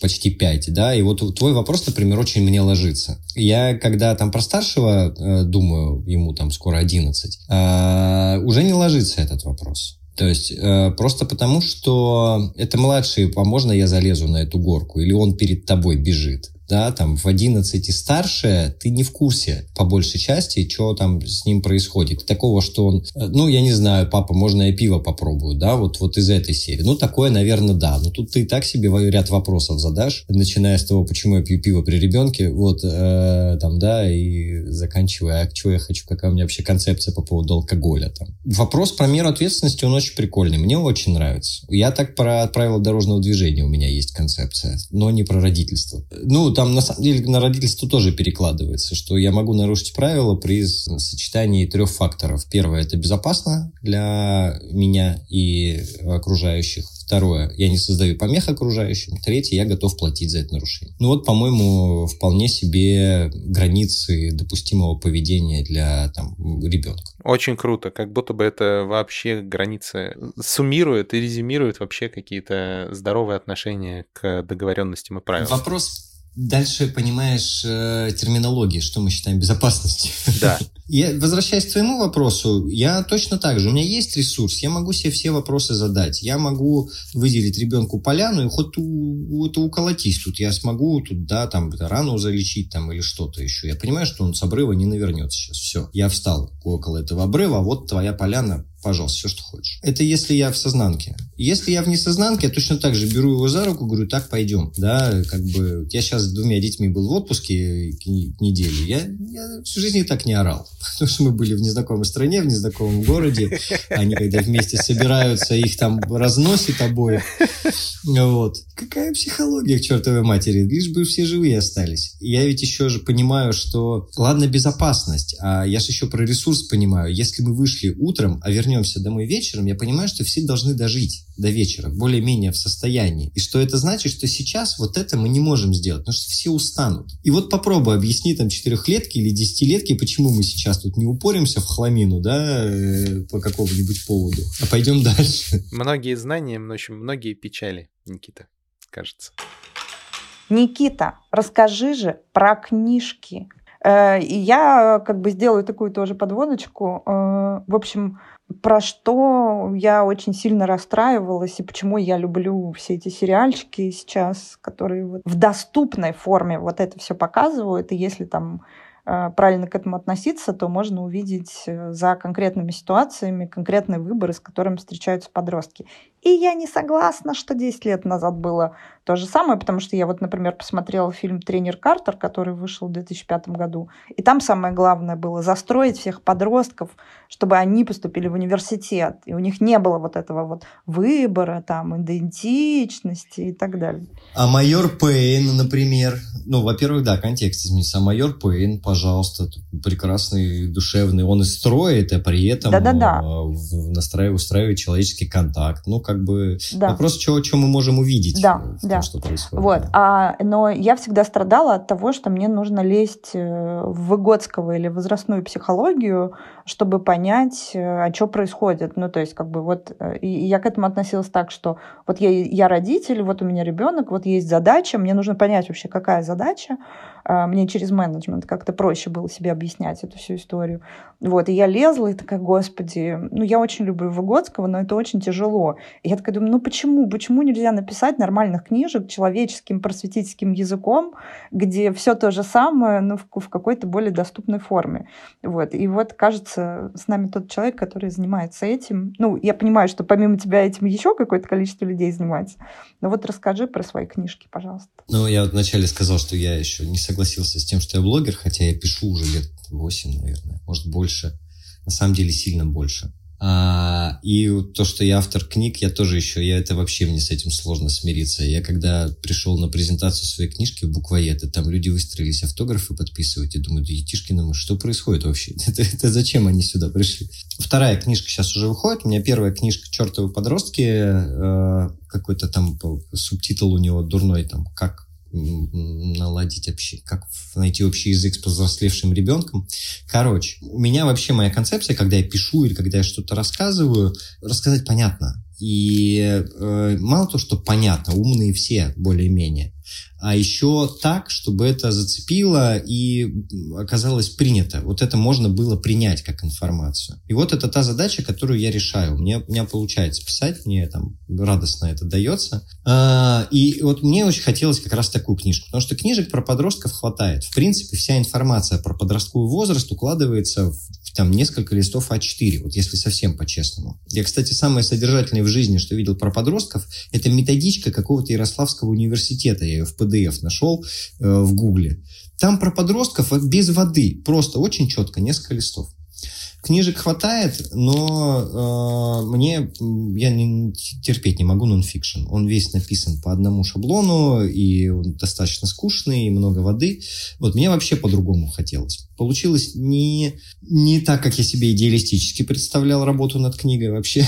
почти 5, да, и вот твой вопрос, например, очень мне ложится. Я, когда там про старшего э, думаю, ему там скоро 11, э, уже не ложится этот вопрос. То есть э, просто потому, что это младший, а можно я залезу на эту горку, или он перед тобой бежит да, там в 11 и старше, ты не в курсе по большей части, что там с ним происходит. Такого, что он, э, ну, я не знаю, папа, можно я пиво попробую, да, вот, вот из этой серии. Ну, такое, наверное, да. Но тут ты так себе ряд вопросов задашь, начиная с того, почему я пью пиво при ребенке, вот, э, там, да, и заканчивая, а что я хочу, какая у меня вообще концепция по поводу алкоголя там. Вопрос про меру ответственности, он очень прикольный, мне очень нравится. Я так про правила дорожного движения у меня есть концепция, но не про родительство. Ну, там на самом деле на родительство тоже перекладывается, что я могу нарушить правила при сочетании трех факторов. Первое – это безопасно для меня и окружающих. Второе, я не создаю помех окружающим. Третье, я готов платить за это нарушение. Ну вот, по-моему, вполне себе границы допустимого поведения для там, ребенка. Очень круто, как будто бы это вообще границы суммирует и резюмирует вообще какие-то здоровые отношения к договоренностям и правилам. Вопрос Дальше, понимаешь, э, терминология, что мы считаем безопасностью. Да. Я, возвращаясь к твоему вопросу, я точно так же. У меня есть ресурс, я могу себе все вопросы задать. Я могу выделить ребенку поляну и хоть у, это уколотись тут. Я смогу тут, да, там, рану залечить там или что-то еще. Я понимаю, что он с обрыва не навернется сейчас. Все, я встал около этого обрыва, а вот твоя поляна, пожалуйста, все, что хочешь. Это если я в сознанке. Если я в несознанке, я точно так же беру его за руку, говорю, так, пойдем. Да, как бы, я сейчас с двумя детьми был в отпуске неделю. Я, я всю жизнь так не орал. Потому что мы были в незнакомой стране, в незнакомом городе. Они когда вместе собираются, их там разносит обоих. Вот. Какая психология к чертовой матери? Лишь бы все живые остались. Я ведь еще же понимаю, что... Ладно, безопасность, а я же еще про ресурс понимаю. Если мы вышли утром, а вернемся домой вечером, я понимаю, что все должны дожить до вечера, более-менее в состоянии. И что это значит, что сейчас вот это мы не можем сделать, потому что все устанут. И вот попробуй объясни там четырехлетки или десятилетки, почему мы сейчас тут не упоримся в хламину, да, э, по какому-нибудь поводу, а пойдем дальше. Многие знания, в общем, многие печали, Никита, кажется. Никита, расскажи же про книжки. Э, и я как бы сделаю такую тоже подводочку. Э, в общем, про что я очень сильно расстраивалась и почему я люблю все эти сериальчики сейчас, которые вот в доступной форме вот это все показывают. И если там э, правильно к этому относиться, то можно увидеть э, за конкретными ситуациями конкретные выборы, с которыми встречаются подростки. И я не согласна, что 10 лет назад было то же самое, потому что я вот, например, посмотрела фильм «Тренер Картер», который вышел в 2005 году, и там самое главное было застроить всех подростков, чтобы они поступили в университет, и у них не было вот этого вот выбора, там, идентичности и так далее. А майор Пейн, например, ну, во-первых, да, контекст изменится. А майор Пейн, пожалуйста, прекрасный, душевный, он и строит, а при этом Да-да-да. настраивает, устраивает человеческий контакт. Ну, как бы да. вопрос, что, что мы можем увидеть да, в да. том, что происходит. Вот. А, но я всегда страдала от того, что мне нужно лезть э, в выгодского или возрастную психологию, чтобы понять, э, а что происходит. Ну, то есть, как бы вот, э, и я к этому относилась так, что вот я, я родитель, вот у меня ребенок, вот есть задача, мне нужно понять вообще, какая задача, мне через менеджмент как-то проще было себе объяснять эту всю историю. Вот, и я лезла и такая, господи, ну, я очень люблю Выгодского, но это очень тяжело. И я такая думаю, ну, почему? Почему нельзя написать нормальных книжек человеческим просветительским языком, где все то же самое, но в, в какой-то более доступной форме? Вот, и вот, кажется, с нами тот человек, который занимается этим. Ну, я понимаю, что помимо тебя этим еще какое-то количество людей занимается. Но вот расскажи про свои книжки, пожалуйста. Ну, я вначале сказал, что я еще не согласился с тем, что я блогер, хотя я пишу уже лет 8, наверное, может больше. На самом деле сильно больше. А, и то, что я автор книг, я тоже еще, я это вообще мне с этим сложно смириться. Я когда пришел на презентацию своей книжки в буквоеды, там люди выстроились автографы подписывать, и думаю, да Етишкина, ну что происходит вообще? это, это зачем они сюда пришли? Вторая книжка сейчас уже выходит. У меня первая книжка «Чертовы подростки», э, какой-то там субтитул у него дурной, там, как наладить вообще, как найти общий язык с повзрослевшим ребенком. Короче, у меня вообще моя концепция, когда я пишу или когда я что-то рассказываю, рассказать понятно. И э, мало то, что понятно, умные все более-менее, а еще так, чтобы это зацепило и оказалось принято. Вот это можно было принять как информацию. И вот это та задача, которую я решаю. Мне, у меня получается писать, мне там радостно это дается. А, и вот мне очень хотелось как раз такую книжку, потому что книжек про подростков хватает. В принципе, вся информация про подростковый возраст укладывается в там несколько листов А4, вот если совсем по-честному. Я, кстати, самое содержательное в жизни, что видел про подростков, это методичка какого-то Ярославского университета. Я ее в PDF нашел э, в Гугле. Там про подростков без воды, просто очень четко, несколько листов. Книжек хватает, но э, мне я не, терпеть не могу нонфикшн. Он весь написан по одному шаблону, и он достаточно скучный, и много воды. Вот мне вообще по-другому хотелось. Получилось не, не так, как я себе идеалистически представлял работу над книгой вообще.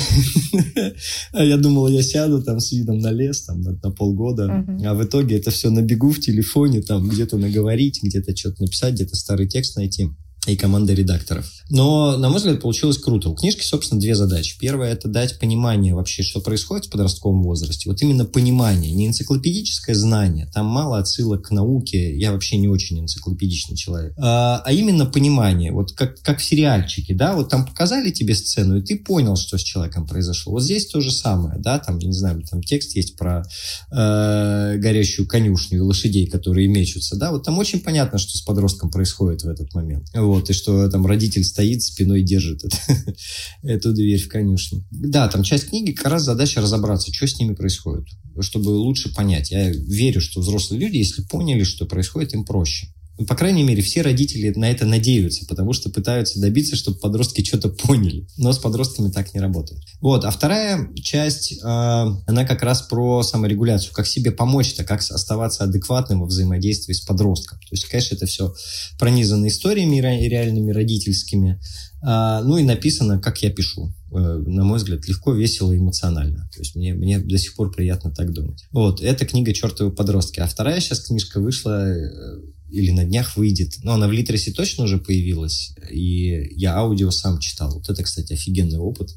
Я думал, я сяду там с видом на лес там, на, на полгода, а в итоге это все на бегу в телефоне, там где-то наговорить, где-то что-то написать, где-то старый текст найти и команда редакторов. Но, на мой взгляд, получилось круто. У книжки, собственно, две задачи. Первая – это дать понимание вообще, что происходит в подростковом возрасте. Вот именно понимание, не энциклопедическое знание. Там мало отсылок к науке. Я вообще не очень энциклопедичный человек. А, а именно понимание. Вот как, как в сериальчике, да? Вот там показали тебе сцену, и ты понял, что с человеком произошло. Вот здесь то же самое, да? Там, я не знаю, там текст есть про э, горящую конюшню и лошадей, которые мечутся, да? Вот там очень понятно, что с подростком происходит в этот момент. Вот, и что там родитель стоит, спиной держит это, эту дверь в конюшню. Да, там часть книги как раз задача разобраться, что с ними происходит, чтобы лучше понять. Я верю, что взрослые люди, если поняли, что происходит, им проще. Ну, по крайней мере, все родители на это надеются, потому что пытаются добиться, чтобы подростки что-то поняли. Но с подростками так не работает. Вот. А вторая часть, э, она как раз про саморегуляцию. Как себе помочь-то, как оставаться адекватным во взаимодействии с подростком. То есть, конечно, это все пронизано историями реальными родительскими. Э, ну и написано, как я пишу э, на мой взгляд, легко, весело эмоционально. То есть мне, мне до сих пор приятно так думать. Вот, это книга «Чертовы подростки». А вторая сейчас книжка вышла э, или на днях выйдет. Но она в Литресе точно уже появилась, и я аудио сам читал. Вот это, кстати, офигенный опыт.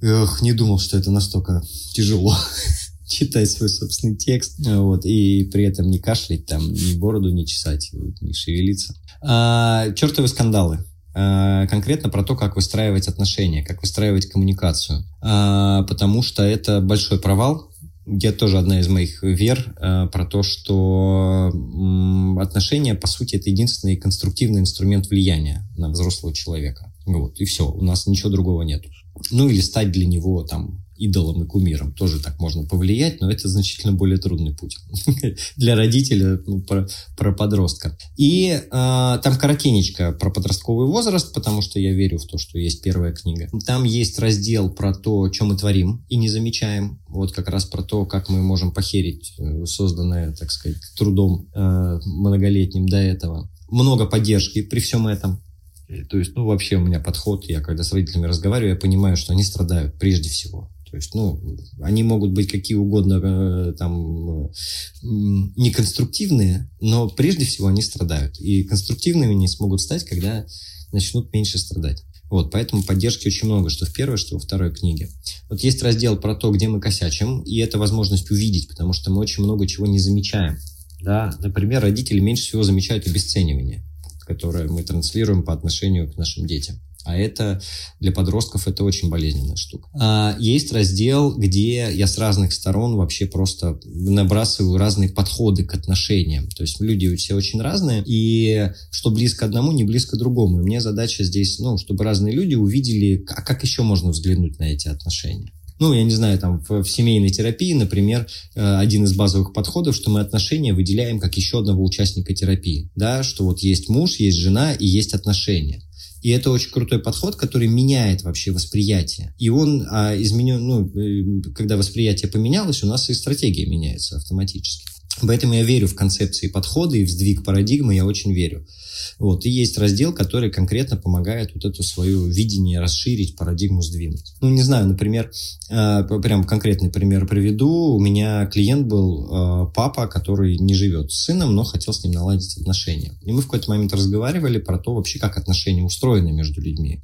Эх, не думал, что это настолько тяжело читать свой собственный текст, вот, и при этом не кашлять, там, ни бороду не чесать, не шевелиться. А, чертовы скандалы. А, конкретно про то, как выстраивать отношения, как выстраивать коммуникацию. А, потому что это большой провал, где тоже одна из моих вер э, про то, что э, отношения, по сути, это единственный конструктивный инструмент влияния на взрослого человека. Вот, и все, у нас ничего другого нет. Ну, или стать для него там идолом и кумиром. Тоже так можно повлиять, но это значительно более трудный путь для родителя, ну, про, про подростка. И э, там коротенечко про подростковый возраст, потому что я верю в то, что есть первая книга. Там есть раздел про то, что мы творим и не замечаем. Вот как раз про то, как мы можем похерить э, созданное, так сказать, трудом э, многолетним до этого. Много поддержки при всем этом. То есть, ну, вообще у меня подход, я когда с родителями разговариваю, я понимаю, что они страдают прежде всего. То есть, ну, они могут быть какие угодно э, там неконструктивные, но прежде всего они страдают. И конструктивными не смогут стать, когда начнут меньше страдать. Вот, поэтому поддержки очень много, что в первой, что во второй книге. Вот есть раздел про то, где мы косячим, и это возможность увидеть, потому что мы очень много чего не замечаем. Да? Например, родители меньше всего замечают обесценивание, которое мы транслируем по отношению к нашим детям. А это для подростков это очень болезненная штука. А есть раздел, где я с разных сторон вообще просто набрасываю разные подходы к отношениям. То есть люди все очень разные, и что близко одному, не близко другому. И мне задача здесь, ну, чтобы разные люди увидели, а как еще можно взглянуть на эти отношения ну, я не знаю, там в, в семейной терапии, например, э, один из базовых подходов, что мы отношения выделяем как еще одного участника терапии, да, что вот есть муж, есть жена и есть отношения. И это очень крутой подход, который меняет вообще восприятие. И он а, изменен, ну, э, когда восприятие поменялось, у нас и стратегия меняется автоматически. Поэтому я верю в концепции подхода и в сдвиг парадигмы, я очень верю. Вот. И есть раздел, который конкретно помогает вот это свое видение расширить, парадигму сдвинуть. Ну, не знаю, например, э, прям конкретный пример приведу. У меня клиент был э, папа, который не живет с сыном, но хотел с ним наладить отношения. И мы в какой-то момент разговаривали про то вообще, как отношения устроены между людьми.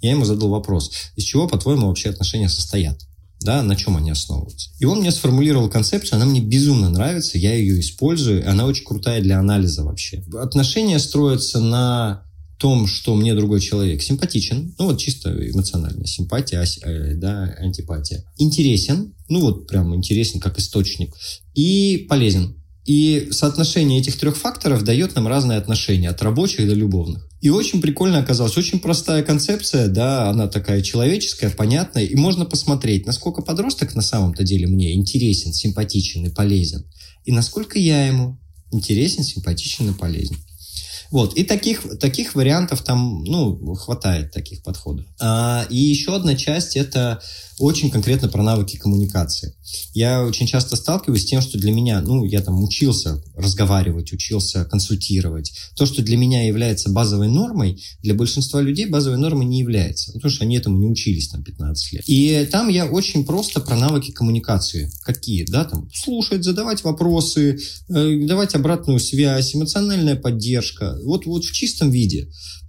Я ему задал вопрос, из чего, по-твоему, вообще отношения состоят? Да, на чем они основываются. И он мне сформулировал концепцию, она мне безумно нравится, я ее использую, она очень крутая для анализа вообще. Отношения строятся на том, что мне другой человек симпатичен, ну вот чисто эмоционально, симпатия, э, да, антипатия. Интересен, ну вот прям интересен как источник, и полезен. И соотношение этих трех факторов дает нам разные отношения, от рабочих до любовных. И очень прикольно оказалось. Очень простая концепция, да, она такая человеческая, понятная. И можно посмотреть, насколько подросток на самом-то деле мне интересен, симпатичен и полезен. И насколько я ему интересен, симпатичен и полезен. Вот, и таких, таких вариантов там, ну, хватает таких подходов. А, и еще одна часть – это очень конкретно про навыки коммуникации. Я очень часто сталкиваюсь с тем, что для меня, ну, я там учился разговаривать, учился консультировать. То, что для меня является базовой нормой, для большинства людей базовой нормой не является. Потому что они этому не учились там 15 лет. И там я очень просто про навыки коммуникации. Какие, да, там, слушать, задавать вопросы, э, давать обратную связь, эмоциональная поддержка. Вот, вот в чистом виде.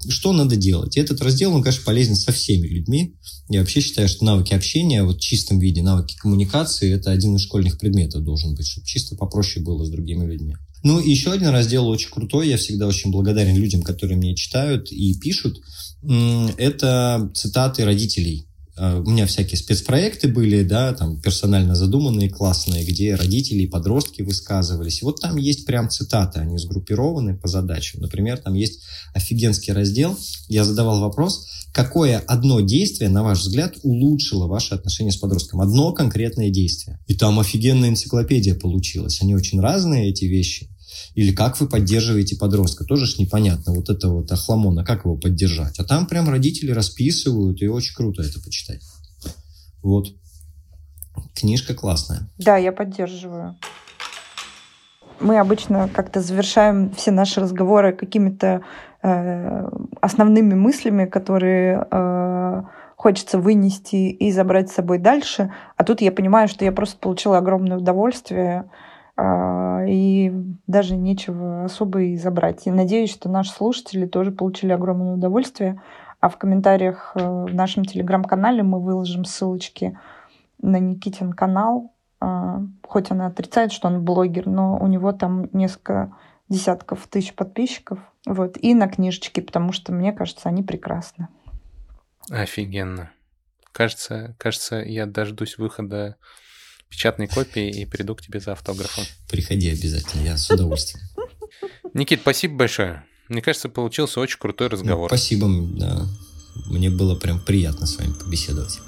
Что надо делать? Этот раздел, он, конечно, полезен со всеми людьми. Я вообще считаю, что навыки общения вот в чистом виде, навыки коммуникации – это один из школьных предметов должен быть, чтобы чисто попроще было с другими людьми. Ну, и еще один раздел очень крутой, я всегда очень благодарен людям, которые мне читают и пишут. Это цитаты родителей. А, у меня всякие спецпроекты были, да, там персонально задуманные, классные, где родители и подростки высказывались. И вот там есть прям цитаты, они сгруппированы по задачам. Например, там есть офигенский раздел. Я задавал вопрос, какое одно действие, на ваш взгляд, улучшило ваши отношения с подростком? Одно конкретное действие. И там офигенная энциклопедия получилась. Они очень разные, эти вещи. Или как вы поддерживаете подростка. Тоже ж непонятно. Вот это вот охламона, как его поддержать. А там прям родители расписывают, и очень круто это почитать. Вот. Книжка классная. Да, я поддерживаю. Мы обычно как-то завершаем все наши разговоры какими-то э, основными мыслями, которые э, хочется вынести и забрать с собой дальше. А тут я понимаю, что я просто получила огромное удовольствие и даже нечего особо и забрать. И надеюсь, что наши слушатели тоже получили огромное удовольствие. А в комментариях э, в нашем телеграм-канале мы выложим ссылочки на Никитин канал. А, хоть она отрицает, что он блогер, но у него там несколько десятков тысяч подписчиков. Вот. И на книжечки, потому что, мне кажется, они прекрасны. Офигенно. Кажется, кажется, я дождусь выхода печатной копии и приду к тебе за автографом. Приходи обязательно, я с удовольствием. Никит, спасибо большое. Мне кажется, получился очень крутой ну, разговор. Ну, спасибо, да. Мне было прям приятно с вами побеседовать.